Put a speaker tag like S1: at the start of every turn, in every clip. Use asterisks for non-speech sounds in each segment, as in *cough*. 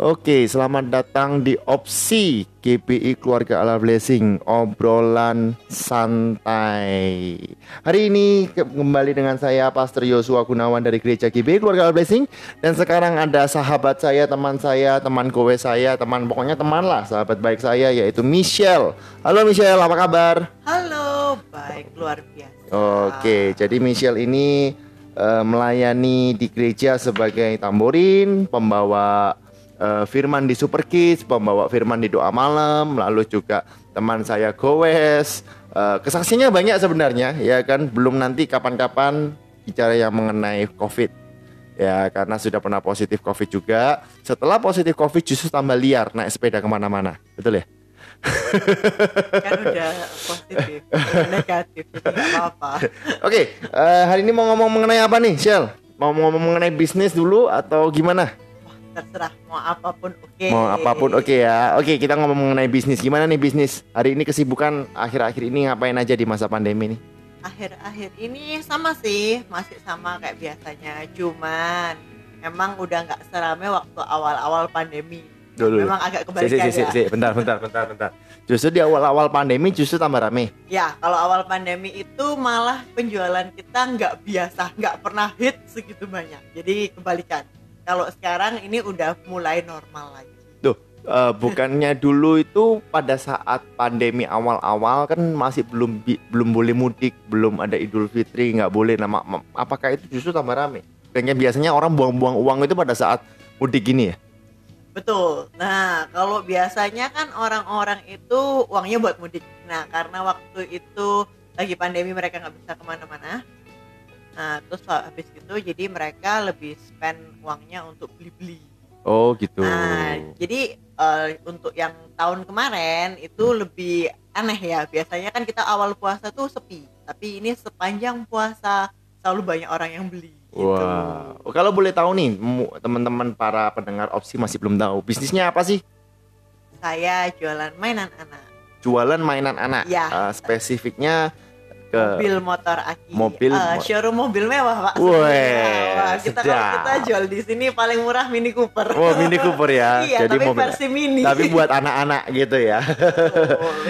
S1: Oke, selamat datang di Opsi GPI Keluarga Allah Blessing Obrolan Santai. Hari ini kembali dengan saya Pastor Yosua Gunawan dari Gereja GPI Keluarga Allah Blessing. Dan sekarang ada sahabat saya, teman saya, teman kowe saya Teman, pokoknya teman lah, sahabat baik saya yaitu Michelle. Halo Michelle, apa kabar?
S2: Halo, baik, luar biasa.
S1: Oke, jadi Michelle ini uh, melayani di gereja sebagai tamborin, pembawa uh, firman di Super Kids, pembawa firman di doa malam, lalu juga teman saya Gowes. Uh, kesaksiannya banyak sebenarnya, ya kan. Belum nanti kapan-kapan bicara yang mengenai COVID. Ya, karena sudah pernah positif COVID juga. Setelah positif COVID justru tambah liar naik sepeda ke mana-mana, betul ya? *laughs*
S2: kan udah positif, negatif, jadi apa-apa. *laughs*
S1: Oke, okay, uh, hari ini mau ngomong mengenai apa nih, Shell? Mau ngomong mengenai bisnis dulu atau gimana?
S2: Terserah mau apa pun oke. Okay.
S1: mau apa pun oke okay ya. Oke kita ngomong mengenai bisnis. Gimana nih bisnis? Hari ini kesibukan akhir-akhir ini ngapain aja di masa pandemi nih?
S2: Akhir-akhir ini sama sih masih sama kayak biasanya. Cuman emang udah nggak serame waktu awal-awal pandemi.
S1: Dulu.
S2: memang agak kebalikan
S1: si, si, si, si. bentar bentar bentar bentar. Justru di awal-awal pandemi justru tambah rame.
S2: Ya kalau awal pandemi itu malah penjualan kita nggak biasa nggak pernah hit segitu banyak. Jadi kebalikan kalau sekarang ini udah mulai normal lagi.
S1: Tuh, uh, bukannya dulu itu pada saat pandemi awal-awal kan masih belum belum boleh mudik, belum ada Idul Fitri, nggak boleh nama apakah itu justru tambah rame? Kayaknya biasanya orang buang-buang uang itu pada saat mudik gini ya.
S2: Betul. Nah, kalau biasanya kan orang-orang itu uangnya buat mudik. Nah, karena waktu itu lagi pandemi mereka nggak bisa ke mana-mana, Nah, terus habis itu jadi mereka lebih spend uangnya untuk beli-beli.
S1: Oh, gitu.
S2: Nah, jadi uh, untuk yang tahun kemarin itu lebih aneh ya. Biasanya kan kita awal puasa tuh sepi, tapi ini sepanjang puasa selalu banyak orang yang beli.
S1: Gitu. Wah, wow. kalau boleh tahu nih, teman-teman para pendengar opsi masih belum tahu bisnisnya apa sih?
S2: Saya jualan mainan anak.
S1: Jualan mainan anak.
S2: Ya.
S1: Uh, spesifiknya
S2: ke mobil motor aki.
S1: mobil
S2: uh, showroom mobil mewah pak.
S1: Wah,
S2: kita kalau kita jual di sini paling murah Mini Cooper.
S1: Oh Mini Cooper ya. *laughs*
S2: Iya, jadi tapi mobil versi mini.
S1: tapi buat anak-anak gitu ya.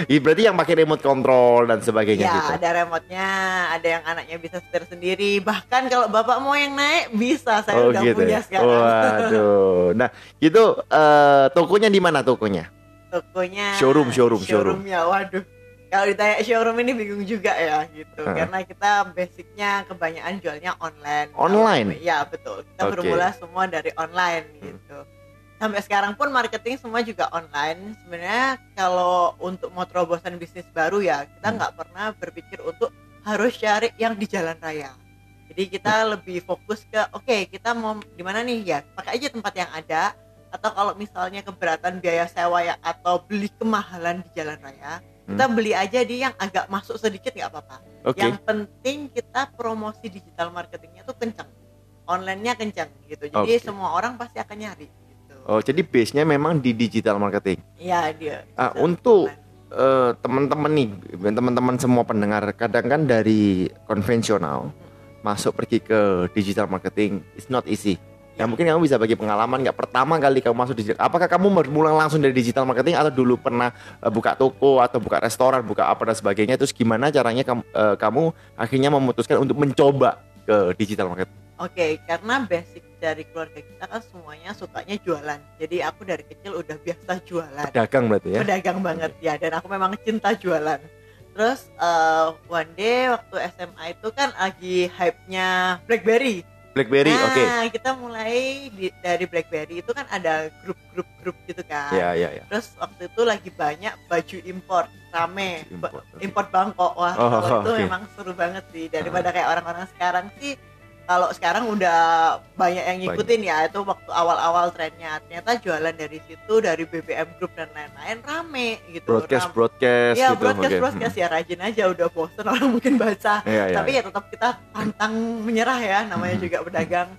S1: Oh. *laughs* berarti yang pakai remote control dan sebagainya
S2: ya,
S1: gitu.
S2: ada remote-nya ada yang anaknya bisa setir sendiri. Bahkan kalau bapak mau yang naik bisa. Saya
S1: oh,
S2: udah
S1: gitu
S2: punya
S1: ya?
S2: sekarang.
S1: Waduh. *laughs* Nah itu uh, tokonya di mana tokonya?
S2: Tokonya
S1: showroom showroom showroom.
S2: showroomnya. Waduh kalau ditanya showroom ini bingung juga ya gitu uh. karena kita basicnya kebanyakan jualnya online
S1: online
S2: ya betul kita okay. bermula semua dari online hmm. gitu sampai sekarang pun marketing semua juga online sebenarnya kalau untuk mau terobosan bisnis baru ya kita hmm. nggak hmm. pernah berpikir untuk harus cari yang di jalan raya jadi kita hmm. lebih fokus ke oke okay, kita mau di mana nih ya pakai aja tempat yang ada atau kalau misalnya keberatan biaya sewa ya atau beli kemahalan di jalan raya kita hmm. beli aja di yang agak masuk sedikit nggak apa-apa
S1: okay.
S2: yang penting kita promosi digital marketingnya tuh kencang onlinenya kencang gitu jadi okay. semua orang pasti akan nyari gitu.
S1: oh jadi base nya memang di digital marketing
S2: iya dia
S1: ah, untuk uh, teman-teman nih teman-teman semua pendengar kadang kan dari konvensional hmm. masuk pergi ke digital marketing it's not easy Ya mungkin kamu bisa bagi pengalaman nggak pertama kali kamu masuk digital. Apakah kamu bermula langsung dari digital marketing atau dulu pernah uh, buka toko atau buka restoran, buka apa dan sebagainya? Terus gimana caranya kamu, uh, kamu akhirnya memutuskan untuk mencoba ke digital marketing?
S2: Oke, okay, karena basic dari keluarga kita kan semuanya sukanya jualan. Jadi aku dari kecil udah biasa jualan.
S1: Pedagang berarti ya?
S2: Pedagang banget ya, dan aku memang cinta jualan. Terus uh, one day waktu SMA itu kan lagi hype-nya BlackBerry
S1: BlackBerry,
S2: nah,
S1: oke. Okay.
S2: kita mulai di, dari BlackBerry itu kan ada grup-grup grup gitu kan.
S1: Iya, iya, iya.
S2: Terus waktu itu lagi banyak baju impor rame, import, import Bangkok. Wah, oh, itu okay. memang seru banget sih daripada kayak orang-orang sekarang sih kalau sekarang udah banyak yang ngikutin banyak. ya itu waktu awal-awal trennya ternyata jualan dari situ dari BBM Group dan lain-lain rame gitu
S1: broadcast Ram broadcast
S2: ya
S1: gitu
S2: broadcast mungkin. broadcast ya rajin aja udah bosen *laughs* orang mungkin baca ya, ya, tapi ya. ya tetap kita pantang menyerah ya namanya juga pedagang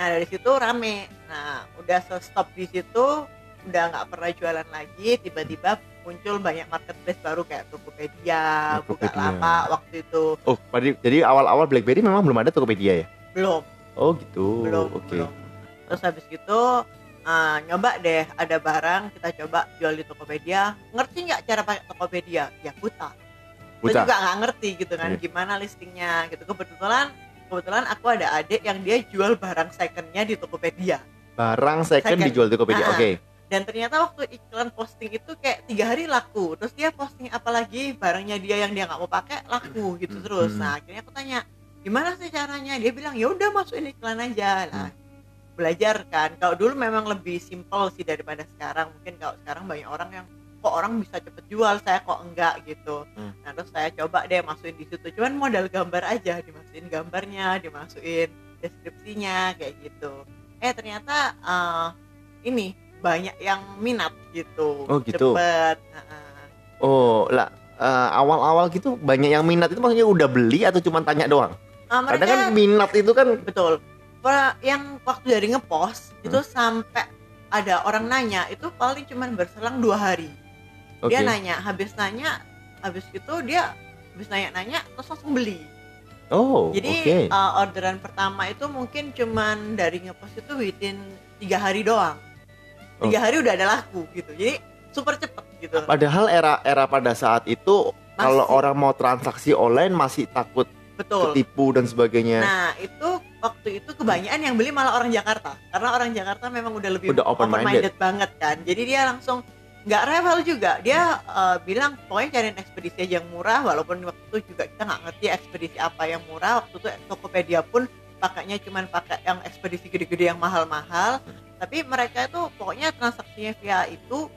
S2: nah dari situ rame nah udah stop di situ udah nggak pernah jualan lagi tiba-tiba muncul banyak marketplace baru kayak Tokopedia, Tokopedia. Bukalapak waktu itu.
S1: Oh, jadi awal-awal BlackBerry memang belum ada Tokopedia ya?
S2: Belum
S1: oh gitu
S2: belum
S1: oke okay.
S2: terus habis gitu uh, nyoba deh ada barang kita coba jual di Tokopedia ngerti nggak cara pakai Tokopedia ya buta
S1: Buta.
S2: juga nggak ngerti gitu kan
S1: Iya.
S2: gimana listingnya gitu kebetulan kebetulan aku ada adik yang dia jual barang secondnya di Tokopedia
S1: Barang second,
S2: Second.
S1: dijual di Tokopedia.
S2: Ah.
S1: Oke.
S2: dan ternyata waktu iklan posting itu kayak tiga hari laku terus dia posting apa lagi barangnya dia yang dia nggak mau pakai laku gitu
S1: Hmm.
S2: terus nah akhirnya aku tanya gimana sih caranya dia bilang ya udah masukin iklan aja lah
S1: Hmm.
S2: belajar kan kalau dulu memang lebih simpel sih daripada sekarang mungkin kalau sekarang banyak orang yang kok orang bisa cepet jual saya kok enggak gitu
S1: Hmm.
S2: nah terus saya coba deh masukin di situ cuman modal gambar aja dimasukin gambarnya dimasukin deskripsinya kayak gitu eh ternyata eh, ini banyak yang minat gitu
S1: Oh, gitu.
S2: cepet Heeh.
S1: Oh, lah eh, awal-awal gitu banyak yang minat itu maksudnya udah beli atau cuma tanya doang?
S2: Ah,
S1: Kadang
S2: mereka
S1: kan minat itu kan
S2: betul yang waktu dari ngepost itu
S1: Hmm.
S2: sampai ada orang nanya itu paling cuman berselang dua hari
S1: oke.
S2: dia nanya habis nanya habis itu dia habis nanya-nanya terus langsung beli
S1: Oh,
S2: jadi
S1: oke.
S2: uh, orderan pertama itu mungkin cuman dari ngepost itu within tiga hari doang
S1: Oh.
S2: tiga hari udah ada laku gitu jadi super cepet gitu
S1: Padahal era-era pada saat itu kalau orang mau transaksi online masih takut
S2: betul.
S1: Ketipu dan sebagainya.
S2: nah itu waktu itu kebanyakan yang beli malah orang Jakarta. Karena orang Jakarta memang udah lebih
S1: Udah open-minded.
S2: banget kan. Jadi dia langsung nggak rewel juga. Dia uh, bilang pokoknya cariin ekspedisi aja yang murah. Walaupun waktu itu juga kita nggak ngerti ekspedisi apa yang murah. Waktu itu Tokopedia pun pakainya cuman pakai yang ekspedisi gede-gede yang mahal-mahal. Tapi mereka itu pokoknya transaksinya via itu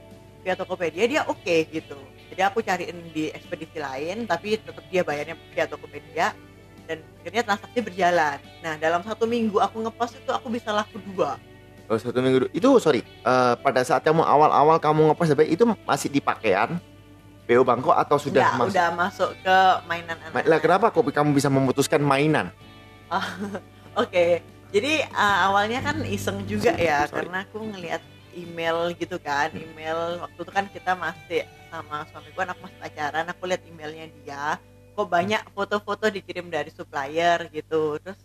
S2: via Tokopedia dia oke gitu jadi aku cariin di ekspedisi lain tapi tetap dia bayarnya via Tokopedia dan akhirnya transaksi berjalan nah dalam satu minggu aku ngepost itu aku bisa laku dua
S1: Oh, satu minggu. Itu sorry, eh, pada saat kamu awal-awal kamu ngepost itu masih di pakaian PO Bangko atau sudah
S2: Nggak,
S1: masuk?
S2: udah masuk ke mainan
S1: Ma-
S2: anak
S1: Lah kenapa kok kamu bisa memutuskan mainan? *laughs*
S2: Oke, jadi uh, awalnya kan iseng juga ya,
S1: Sorry.
S2: karena aku ngelihat email gitu kan, email waktu itu kan kita masih sama suamiku, anak masih pacaran, aku lihat emailnya dia, kok banyak foto-foto dikirim dari supplier gitu, terus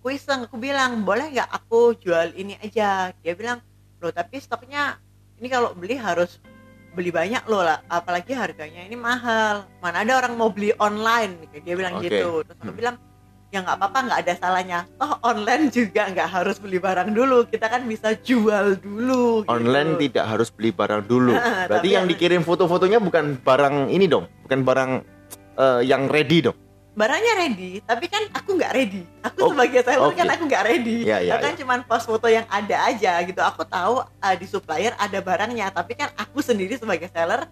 S2: aku iseng, aku bilang boleh nggak aku jual ini aja, dia bilang loh tapi stoknya ini kalau beli harus beli banyak loh lah, apalagi harganya ini mahal, mana ada orang mau beli online, dia bilang
S1: Oke.
S2: gitu, terus aku
S1: Hmm.
S2: bilang ya nggak apa-apa nggak ada salahnya toh online juga nggak harus beli barang dulu kita kan bisa jual dulu gitu.
S1: Online tidak harus beli barang dulu.
S2: Tapi
S1: Berarti yang
S2: yang-
S1: dikirim foto-fotonya bukan barang ini dong, bukan barang eh, yang ready dong.
S2: barangnya ready tapi kan aku nggak ready aku
S1: Oh,
S2: sebagai seller
S1: oke.
S2: kan aku nggak ready
S1: Ya, ya,
S2: aku kan cuman post foto yang ada aja gitu aku tahu uh, di supplier ada barangnya tapi kan aku sendiri sebagai seller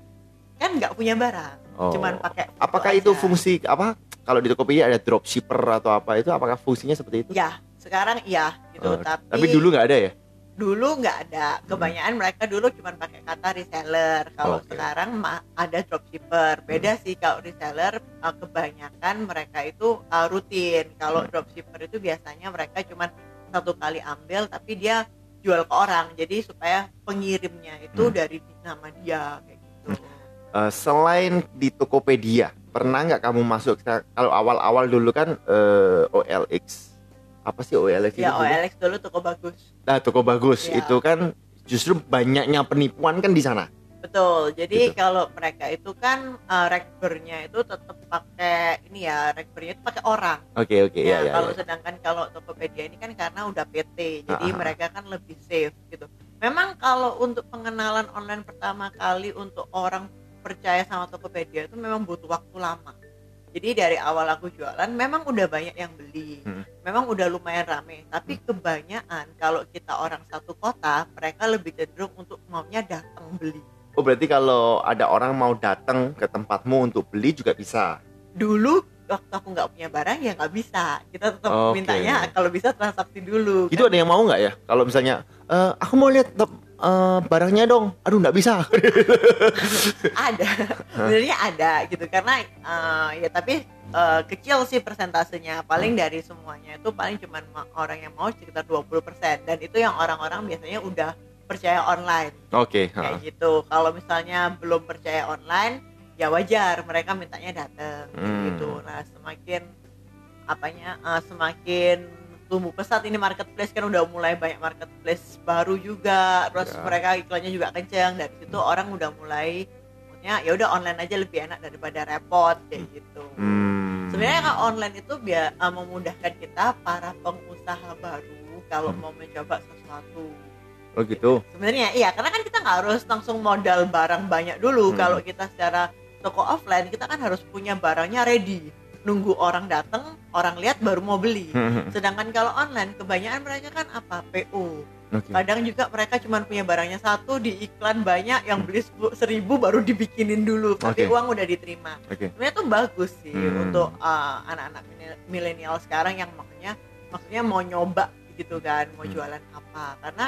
S2: kan nggak punya barang
S1: Oh.
S2: cuman pakai
S1: Apakah itu
S2: aja.
S1: fungsi apa? Kalau di Tokopedia ada dropshipper atau apa itu apakah fungsinya seperti itu?
S2: ya sekarang iya gitu
S1: Oh,
S2: tapi
S1: Tapi dulu nggak ada ya?
S2: dulu nggak ada kebanyakan mereka dulu cuma pakai kata reseller kalau
S1: Oke.
S2: sekarang ada dropshipper beda sih kalau reseller uh, kebanyakan mereka itu uh, rutin kalau
S1: Hmm.
S2: dropshipper itu biasanya mereka cuma satu kali ambil tapi dia jual ke orang jadi supaya pengirimnya itu
S1: Hmm.
S2: dari nama dia kayak gitu
S1: Eh, selain di Tokopedia, pernah nggak kamu masuk kalau awal-awal dulu kan eh, OLX apa sih OLX itu?
S2: ya
S1: dulu?
S2: OLX dulu toko bagus
S1: Nah, toko bagus
S2: Ya.
S1: itu kan justru banyaknya penipuan kan di sana.
S2: Betul. Jadi
S1: Gitu.
S2: kalau mereka itu kan uh, rekbernya itu tetap pakai ini ya, rekbernya itu pakai orang.
S1: Oke oke
S2: Ya,
S1: ya ya.
S2: kalau
S1: ya.
S2: sedangkan kalau Tokopedia ini kan karena udah PT, jadi
S1: Ah, ah, ah.
S2: mereka kan lebih safe gitu. Memang kalau untuk pengenalan online pertama kali untuk orang percaya sama Tokopedia itu memang butuh waktu lama. Jadi dari awal aku jualan memang udah banyak yang beli,
S1: Hmm.
S2: memang udah lumayan rame. Tapi kebanyakan kalau kita orang satu kota, mereka lebih cenderung untuk maunya datang beli.
S1: Oh berarti kalau ada orang mau datang ke tempatmu untuk beli juga bisa.
S2: dulu waktu aku nggak punya barang ya nggak bisa kita tetap
S1: Oke.
S2: mintanya kalau bisa transaksi dulu
S1: Itu ada yang mau nggak ya? Kalau misalnya "Eh, aku mau lihat eh, barangnya dong. Aduh nggak bisa. *laughs*
S2: ada sebenarnya ada gitu karena eh, ya tapi eh, kecil sih persentasenya paling dari semuanya itu paling cuman ma- orang yang mau sekitar 20% dan itu yang orang-orang biasanya udah percaya online
S1: Oke. ha.
S2: kayak gitu kalau misalnya belum percaya online ya wajar mereka mintanya datang
S1: Hmm.
S2: gitu nah semakin apanya eh, semakin tumbuh pesat ini marketplace kan udah mulai banyak marketplace baru juga terus
S1: Ya.
S2: mereka iklannya juga kencang dari situ orang udah mulai punya ya udah online aja lebih enak daripada repot kayak gitu
S1: Hmm.
S2: sebenarnya kan online itu biar uh, memudahkan kita para pengusaha baru kalau
S1: Hmm.
S2: mau mencoba sesuatu
S1: Oh gitu.
S2: sebenarnya iya karena kan kita nggak harus langsung modal barang banyak dulu
S1: Hmm.
S2: kalau kita secara toko offline kita kan harus punya barangnya ready nunggu orang datang orang lihat baru mau beli
S1: Hmm.
S2: sedangkan kalau online kebanyakan mereka kan apa PO
S1: Oke.
S2: kadang juga mereka cuma punya barangnya satu di iklan banyak yang beli seribu baru dibikinin dulu tapi
S1: Oke.
S2: uang udah diterima
S1: Oke.
S2: sebenarnya tuh bagus sih
S1: Hmm.
S2: untuk uh, anak-anak milenial sekarang yang makanya maksudnya mau nyoba gitu kan mau
S1: Hmm.
S2: jualan apa karena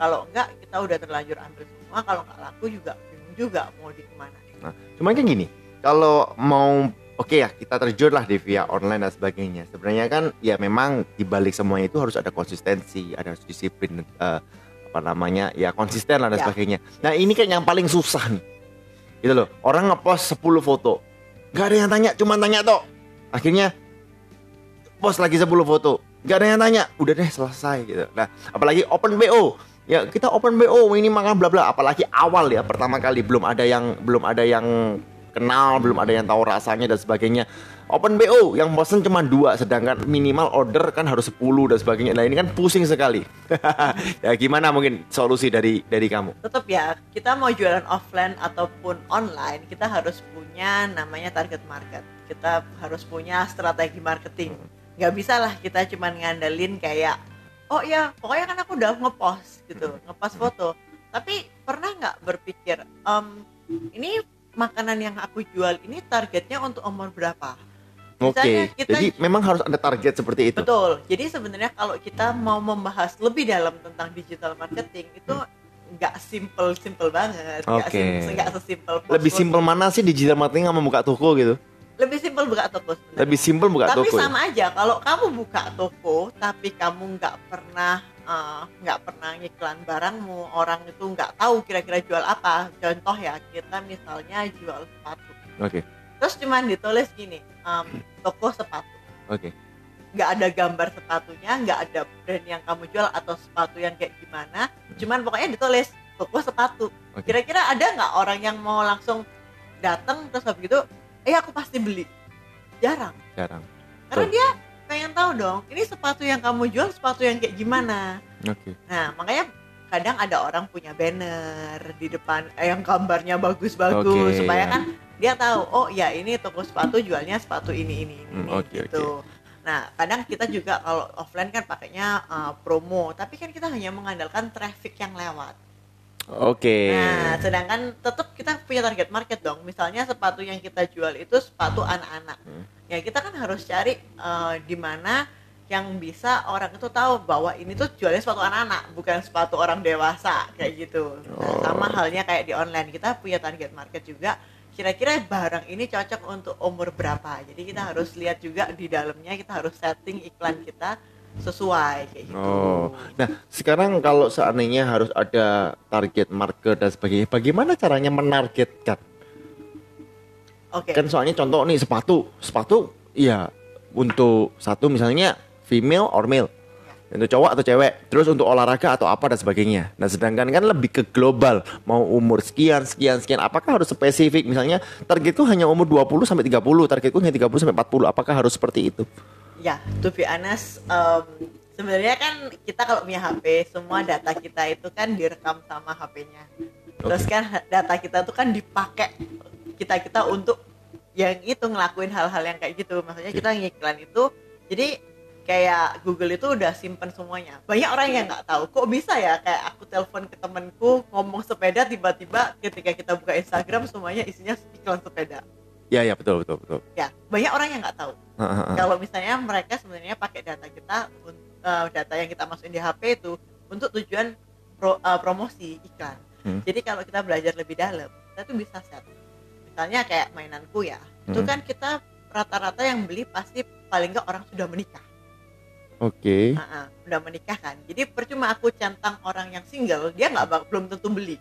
S2: kalau enggak kita udah terlanjur ambil semua kalau nggak laku juga bingung juga mau di ke mana
S1: Cuman kan gini, kalau mau oke ya kita terjun lah di via online dan sebagainya. Sebenarnya kan ya memang di balik semuanya itu harus ada konsistensi, ada disiplin eh, apa namanya ya konsisten lah dan
S2: Ya.
S1: sebagainya. Nah ini kan yang paling susah nih, gitu loh. Orang ngepost 10 foto, nggak ada yang tanya, cuma tanya toh. Akhirnya post lagi 10 foto, nggak ada yang tanya, udah deh selesai gitu. Nah apalagi open BO, ya kita open BO ini makan bla bla apalagi awal ya pertama kali belum ada yang belum ada yang kenal belum ada yang tahu rasanya dan sebagainya. Open BO yang bosen cuma dua sedangkan minimal order kan harus 10 dan sebagainya. Nah ini kan pusing sekali. *laughs* Ya gimana mungkin solusi dari dari kamu?
S2: Tetap ya kita mau jualan offline ataupun online kita harus punya namanya target market. Kita harus punya strategi marketing. Nggak bisa lah kita cuma ngandelin kayak oh ya pokoknya kan aku udah ngepost gitu ngepost foto. Tapi pernah nggak berpikir em, ini makanan yang aku jual ini targetnya untuk umur berapa
S1: oke
S2: Misalnya kita-
S1: jadi memang harus ada target seperti itu
S2: Betul. Jadi sebenarnya kalau kita mau membahas lebih dalam tentang digital marketing itu nggak simple simple banget, nggak
S1: Oke.
S2: sim- nggak sesimpel
S1: lebih simpel mana sih digital marketing sama membuka toko gitu
S2: Lebih simpel buka toko sebenarnya.
S1: lebih simpel buka
S2: tapi
S1: toko ya?
S2: sama aja kalau kamu buka toko tapi kamu nggak pernah eh, nggak pernah ngiklan barangmu orang itu nggak tahu kira-kira jual apa. Contoh ya kita misalnya jual sepatu.
S1: Oke.
S2: Terus cuman ditulis gini em, toko sepatu.
S1: Oke.
S2: Nggak ada gambar sepatunya, nggak ada brand yang kamu jual atau sepatu yang kayak gimana, cuman pokoknya ditulis toko sepatu.
S1: Oke.
S2: Kira-kira ada nggak orang yang mau langsung datang terus habis gitu, eh aku pasti beli? Jarang,
S1: jarang.
S2: Karena
S1: Betul.
S2: dia pengen tahu dong, ini sepatu yang kamu jual sepatu yang kayak gimana.
S1: oke
S2: Nah makanya kadang ada orang punya banner di depan eh, yang gambarnya bagus-bagus
S1: Oke,
S2: supaya
S1: ya.
S2: kan dia tahu oh ya ini toko sepatu jualnya sepatu ini ini ini ini,
S1: oke,
S2: gitu. Nah kadang kita juga kalau offline kan pakainya uh, promo tapi kan kita hanya mengandalkan traffic yang lewat.
S1: Oke
S2: Nah sedangkan tetap kita punya target market dong. Misalnya sepatu yang kita jual itu sepatu anak-anak.
S1: Hmm.
S2: Ya kita kan harus cari uh, di mana yang bisa orang itu tahu bahwa ini tuh jualnya sepatu anak-anak bukan sepatu orang dewasa kayak gitu. Nah,
S1: Oh.
S2: sama halnya kayak di online kita punya target market juga. Kira-kira barang ini cocok untuk umur berapa? Jadi kita harus lihat juga di dalamnya kita harus setting iklan kita sesuai kayak gitu.
S1: Oh, nah sekarang kalau seandainya harus ada target market dan sebagainya, bagaimana caranya menargetkan?
S2: Oke.
S1: Kan soalnya contoh nih sepatu, sepatu, iya untuk satu misalnya female or male, untuk cowok atau cewek, terus untuk olahraga atau apa dan sebagainya. Nah sedangkan kan lebih ke global, mau umur sekian, sekian, sekian, apakah harus spesifik? Misalnya targetku hanya umur 20 sampai 30, targetku hanya 30 sampai 40, apakah harus seperti itu?
S2: Ya, to be honest, um, sebenarnya kan kita kalau punya HP, semua data kita itu kan direkam sama HP-nya. Terus kan data kita tuh kan dipakai kita kita untuk yang itu ngelakuin hal-hal yang kayak gitu. Maksudnya kita ngiklan itu, jadi kayak Google itu udah simpen semuanya. Banyak orang yang nggak tahu, kok bisa ya kayak aku telepon ke temenku ngomong sepeda tiba-tiba ketika kita buka Instagram semuanya isinya iklan sepeda.
S1: Ya ya betul betul betul.
S2: Ya, banyak orang yang nggak tahu kalau misalnya mereka sebenarnya pakai data kita eh, data yang kita masukin di HP itu untuk tujuan pro- eh, promosi iklan.
S1: Hmm.
S2: Jadi kalau kita belajar lebih dalam, kita tuh bisa set. Misalnya kayak mainanku ya, itu
S1: Hmm.
S2: kan kita rata-rata yang beli pasti paling nggak orang sudah menikah.
S1: Oke.
S2: Ah, ah, udah menikah kan. Jadi percuma aku centang orang yang single, dia nggak belum tentu beli.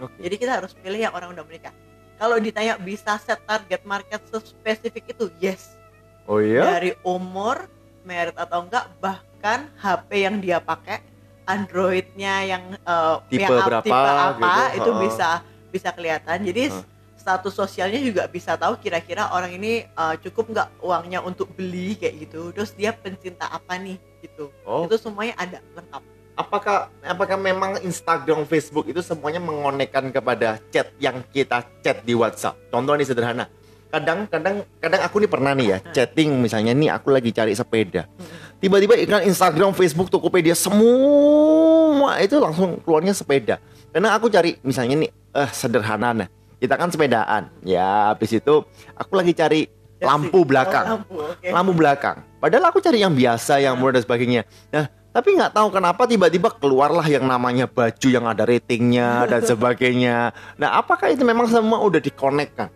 S1: Oke.
S2: Jadi kita harus pilih yang orang udah menikah. Kalau ditanya bisa set target market spesifik itu, yes.
S1: Oh iya?
S2: dari umur, merit atau enggak, bahkan HP yang dia pakai Androidnya yang uh,
S1: Tipe
S2: yang ap-
S1: berapa
S2: tipe apa
S1: gitu,
S2: itu bisa bisa kelihatan. Jadi
S1: Heeh.
S2: status sosialnya juga bisa tahu kira-kira orang ini uh, cukup nggak uangnya untuk beli kayak gitu. Terus dia pencinta apa nih gitu.
S1: Oh.
S2: itu semuanya ada lengkap
S1: Apakah apakah memang Instagram, Facebook itu semuanya mengonekkan kepada chat yang kita chat di WhatsApp? Contoh nih sederhana. Kadang kadang kadang aku nih pernah nih ya chatting misalnya nih aku lagi cari sepeda. Tiba-tiba iklan Instagram, Facebook, Tokopedia semua itu langsung keluarnya sepeda. Karena aku cari misalnya nih eh sederhana nah. Kita kan sepedaan. Ya habis itu aku lagi cari lampu belakang
S2: Oh, lampu
S1: lampu belakang. Padahal aku cari yang biasa, yang murah dan sebagainya. Nah, tapi nggak tahu kenapa tiba-tiba keluarlah yang namanya baju yang ada ratingnya dan *laughs* sebagainya. Nah, apakah itu memang semua udah dikonekkan?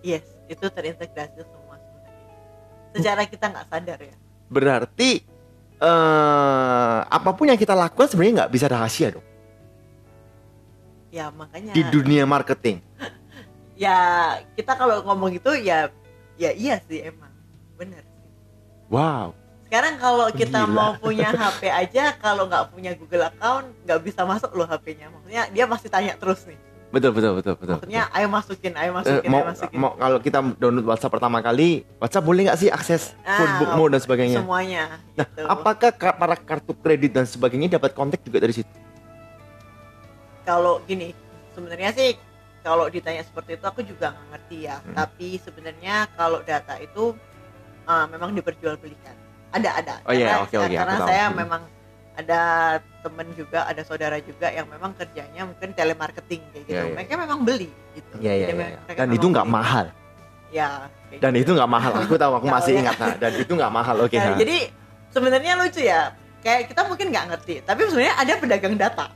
S2: yes itu terintegrasi semua sebenarnya secara kita nggak sadar ya
S1: Berarti eh apa pun yang kita lakukan sebenarnya nggak bisa rahasia dong
S2: ya makanya
S1: di dunia marketing. *laughs*
S2: ya kita kalau ngomong itu ya ya iya sih emang bener sih
S1: Wow.
S2: Sekarang kalau kita
S1: Gila.
S2: mau punya HP aja kalau nggak punya Google account nggak bisa masuk loh HP-nya maksudnya dia pasti tanya terus nih
S1: Betul betul betul betul.
S2: maksudnya ayo masukin ayo
S1: Eh,
S2: masukin
S1: mau
S2: ayo masukin
S1: mau kalau kita download WhatsApp pertama kali, WhatsApp boleh nggak sih akses
S2: Ah,
S1: dan sebagainya?
S2: semuanya
S1: Nah,
S2: gitu.
S1: apakah ka- para kartu kredit dan sebagainya dapat kontak juga dari situ?
S2: kalau gini sebenarnya sih kalau ditanya seperti itu aku juga nggak ngerti ya
S1: Hmm.
S2: tapi sebenarnya kalau data itu uh, memang diperjualbelikan ada ada
S1: Oh iya,
S2: Karena-
S1: oke, oke,
S2: karena
S1: aku tahu.
S2: saya
S1: Hmm.
S2: memang ada temen juga ada saudara juga yang memang kerjanya mungkin telemarketing kayak gitu
S1: Iya, iya.
S2: mereka memang beli gitu
S1: Iya iya
S2: Jadi
S1: iya.
S2: mereka
S1: Dan itu nggak mahal.
S2: ya
S1: Dan
S2: gitu.
S1: itu nggak mahal. Aku tahu, aku masih
S2: ya.
S1: ingat. Nah, dan itu nggak mahal. Oke.
S2: Nah,
S1: nah.
S2: jadi sebenarnya lucu ya kayak kita mungkin nggak ngerti tapi sebenarnya ada pedagang data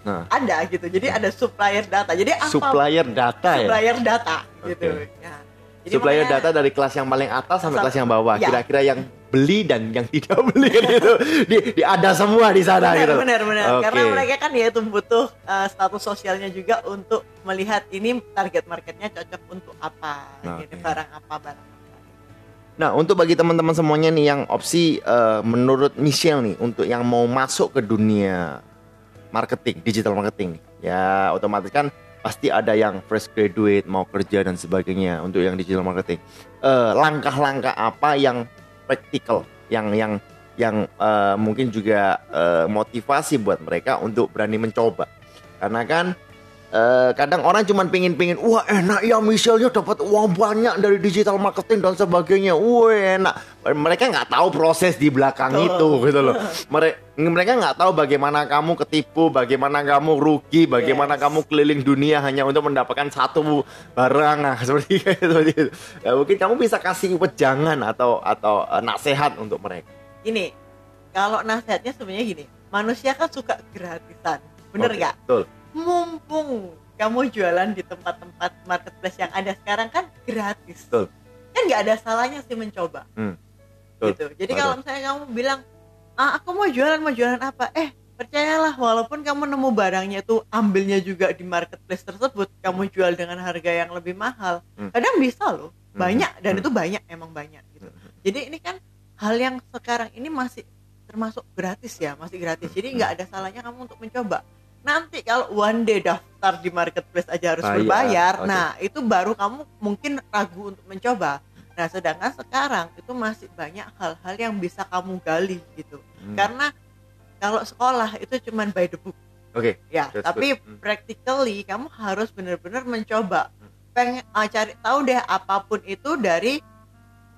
S1: Nah.
S2: ada gitu jadi ada supplier data jadi apa
S1: supplier data ya.
S2: supplier data gitu. Ya. Jadi
S1: Supplier
S2: makanya-
S1: data dari kelas yang paling atas sampai
S2: Sam-
S1: kelas yang bawah.
S2: Ya.
S1: Kira-kira yang beli dan yang *laughs* tidak beli kan itu di, di ada semua di sana
S2: benar,
S1: gitu.
S2: benar benar
S1: Oke.
S2: karena mereka kan ya itu butuh uh, status sosialnya juga untuk melihat ini target marketnya cocok untuk apa
S1: Oke.
S2: ini barang apa barang apa
S1: Nah, untuk bagi teman-teman semuanya nih yang opsi eh, menurut Michelle nih untuk yang mau masuk ke dunia marketing, digital marketing. Ya, otomatis kan pasti ada yang fresh graduate mau kerja dan sebagainya untuk yang digital marketing. Eh, langkah-langkah apa yang praktikal yang yang yang eh, mungkin juga eh, motivasi buat mereka untuk berani mencoba. Karena kan eh, kadang orang cuman pingin-pingin wah enak ya Michelle dapat uang banyak dari digital marketing dan sebagainya. Wah enak. Mereka nggak tahu proses di belakang
S2: Betul.
S1: itu gitu loh. Mereka mereka nggak tahu bagaimana kamu ketipu bagaimana kamu rugi bagaimana
S2: Yes.
S1: kamu keliling dunia hanya untuk mendapatkan satu barang. Nah, *laughs* seperti seperti itu. Ya, mungkin kamu bisa kasih wejangan atau atau eh, nasihat untuk mereka.
S2: Gini kalau nasihatnya sebenarnya gini manusia kan suka gratisan. Bener nggak?
S1: betul
S2: mumpung kamu jualan di tempat-tempat marketplace yang ada sekarang kan gratis
S1: Betul.
S2: kan nggak ada salahnya sih mencoba
S1: Hmm. Betul.
S2: gitu jadi
S1: Betul.
S2: kalau misalnya kamu bilang ah aku mau jualan mau jualan apa eh percayalah walaupun kamu nemu barangnya tuh ambilnya juga di marketplace tersebut kamu jual dengan harga yang lebih mahal
S1: Hmm.
S2: kadang bisa loh
S1: Hmm.
S2: banyak dan
S1: Hmm.
S2: itu banyak emang banyak gitu jadi ini kan hal yang sekarang ini masih termasuk gratis ya masih gratis jadi nggak ada salahnya kamu untuk mencoba nanti kalau one day daftar di marketplace aja harus
S1: Bayar,
S2: berbayar
S1: oke.
S2: nah itu baru kamu mungkin ragu untuk mencoba. Nah sedangkan sekarang itu masih banyak hal-hal yang bisa kamu gali gitu.
S1: Hmm.
S2: karena kalau sekolah itu cuman by the book.
S1: Oke.
S2: Ya
S1: That's
S2: tapi
S1: good. Hmm.
S2: practically kamu harus benar-benar mencoba. Pengen ah, cari tahu deh apa pun itu dari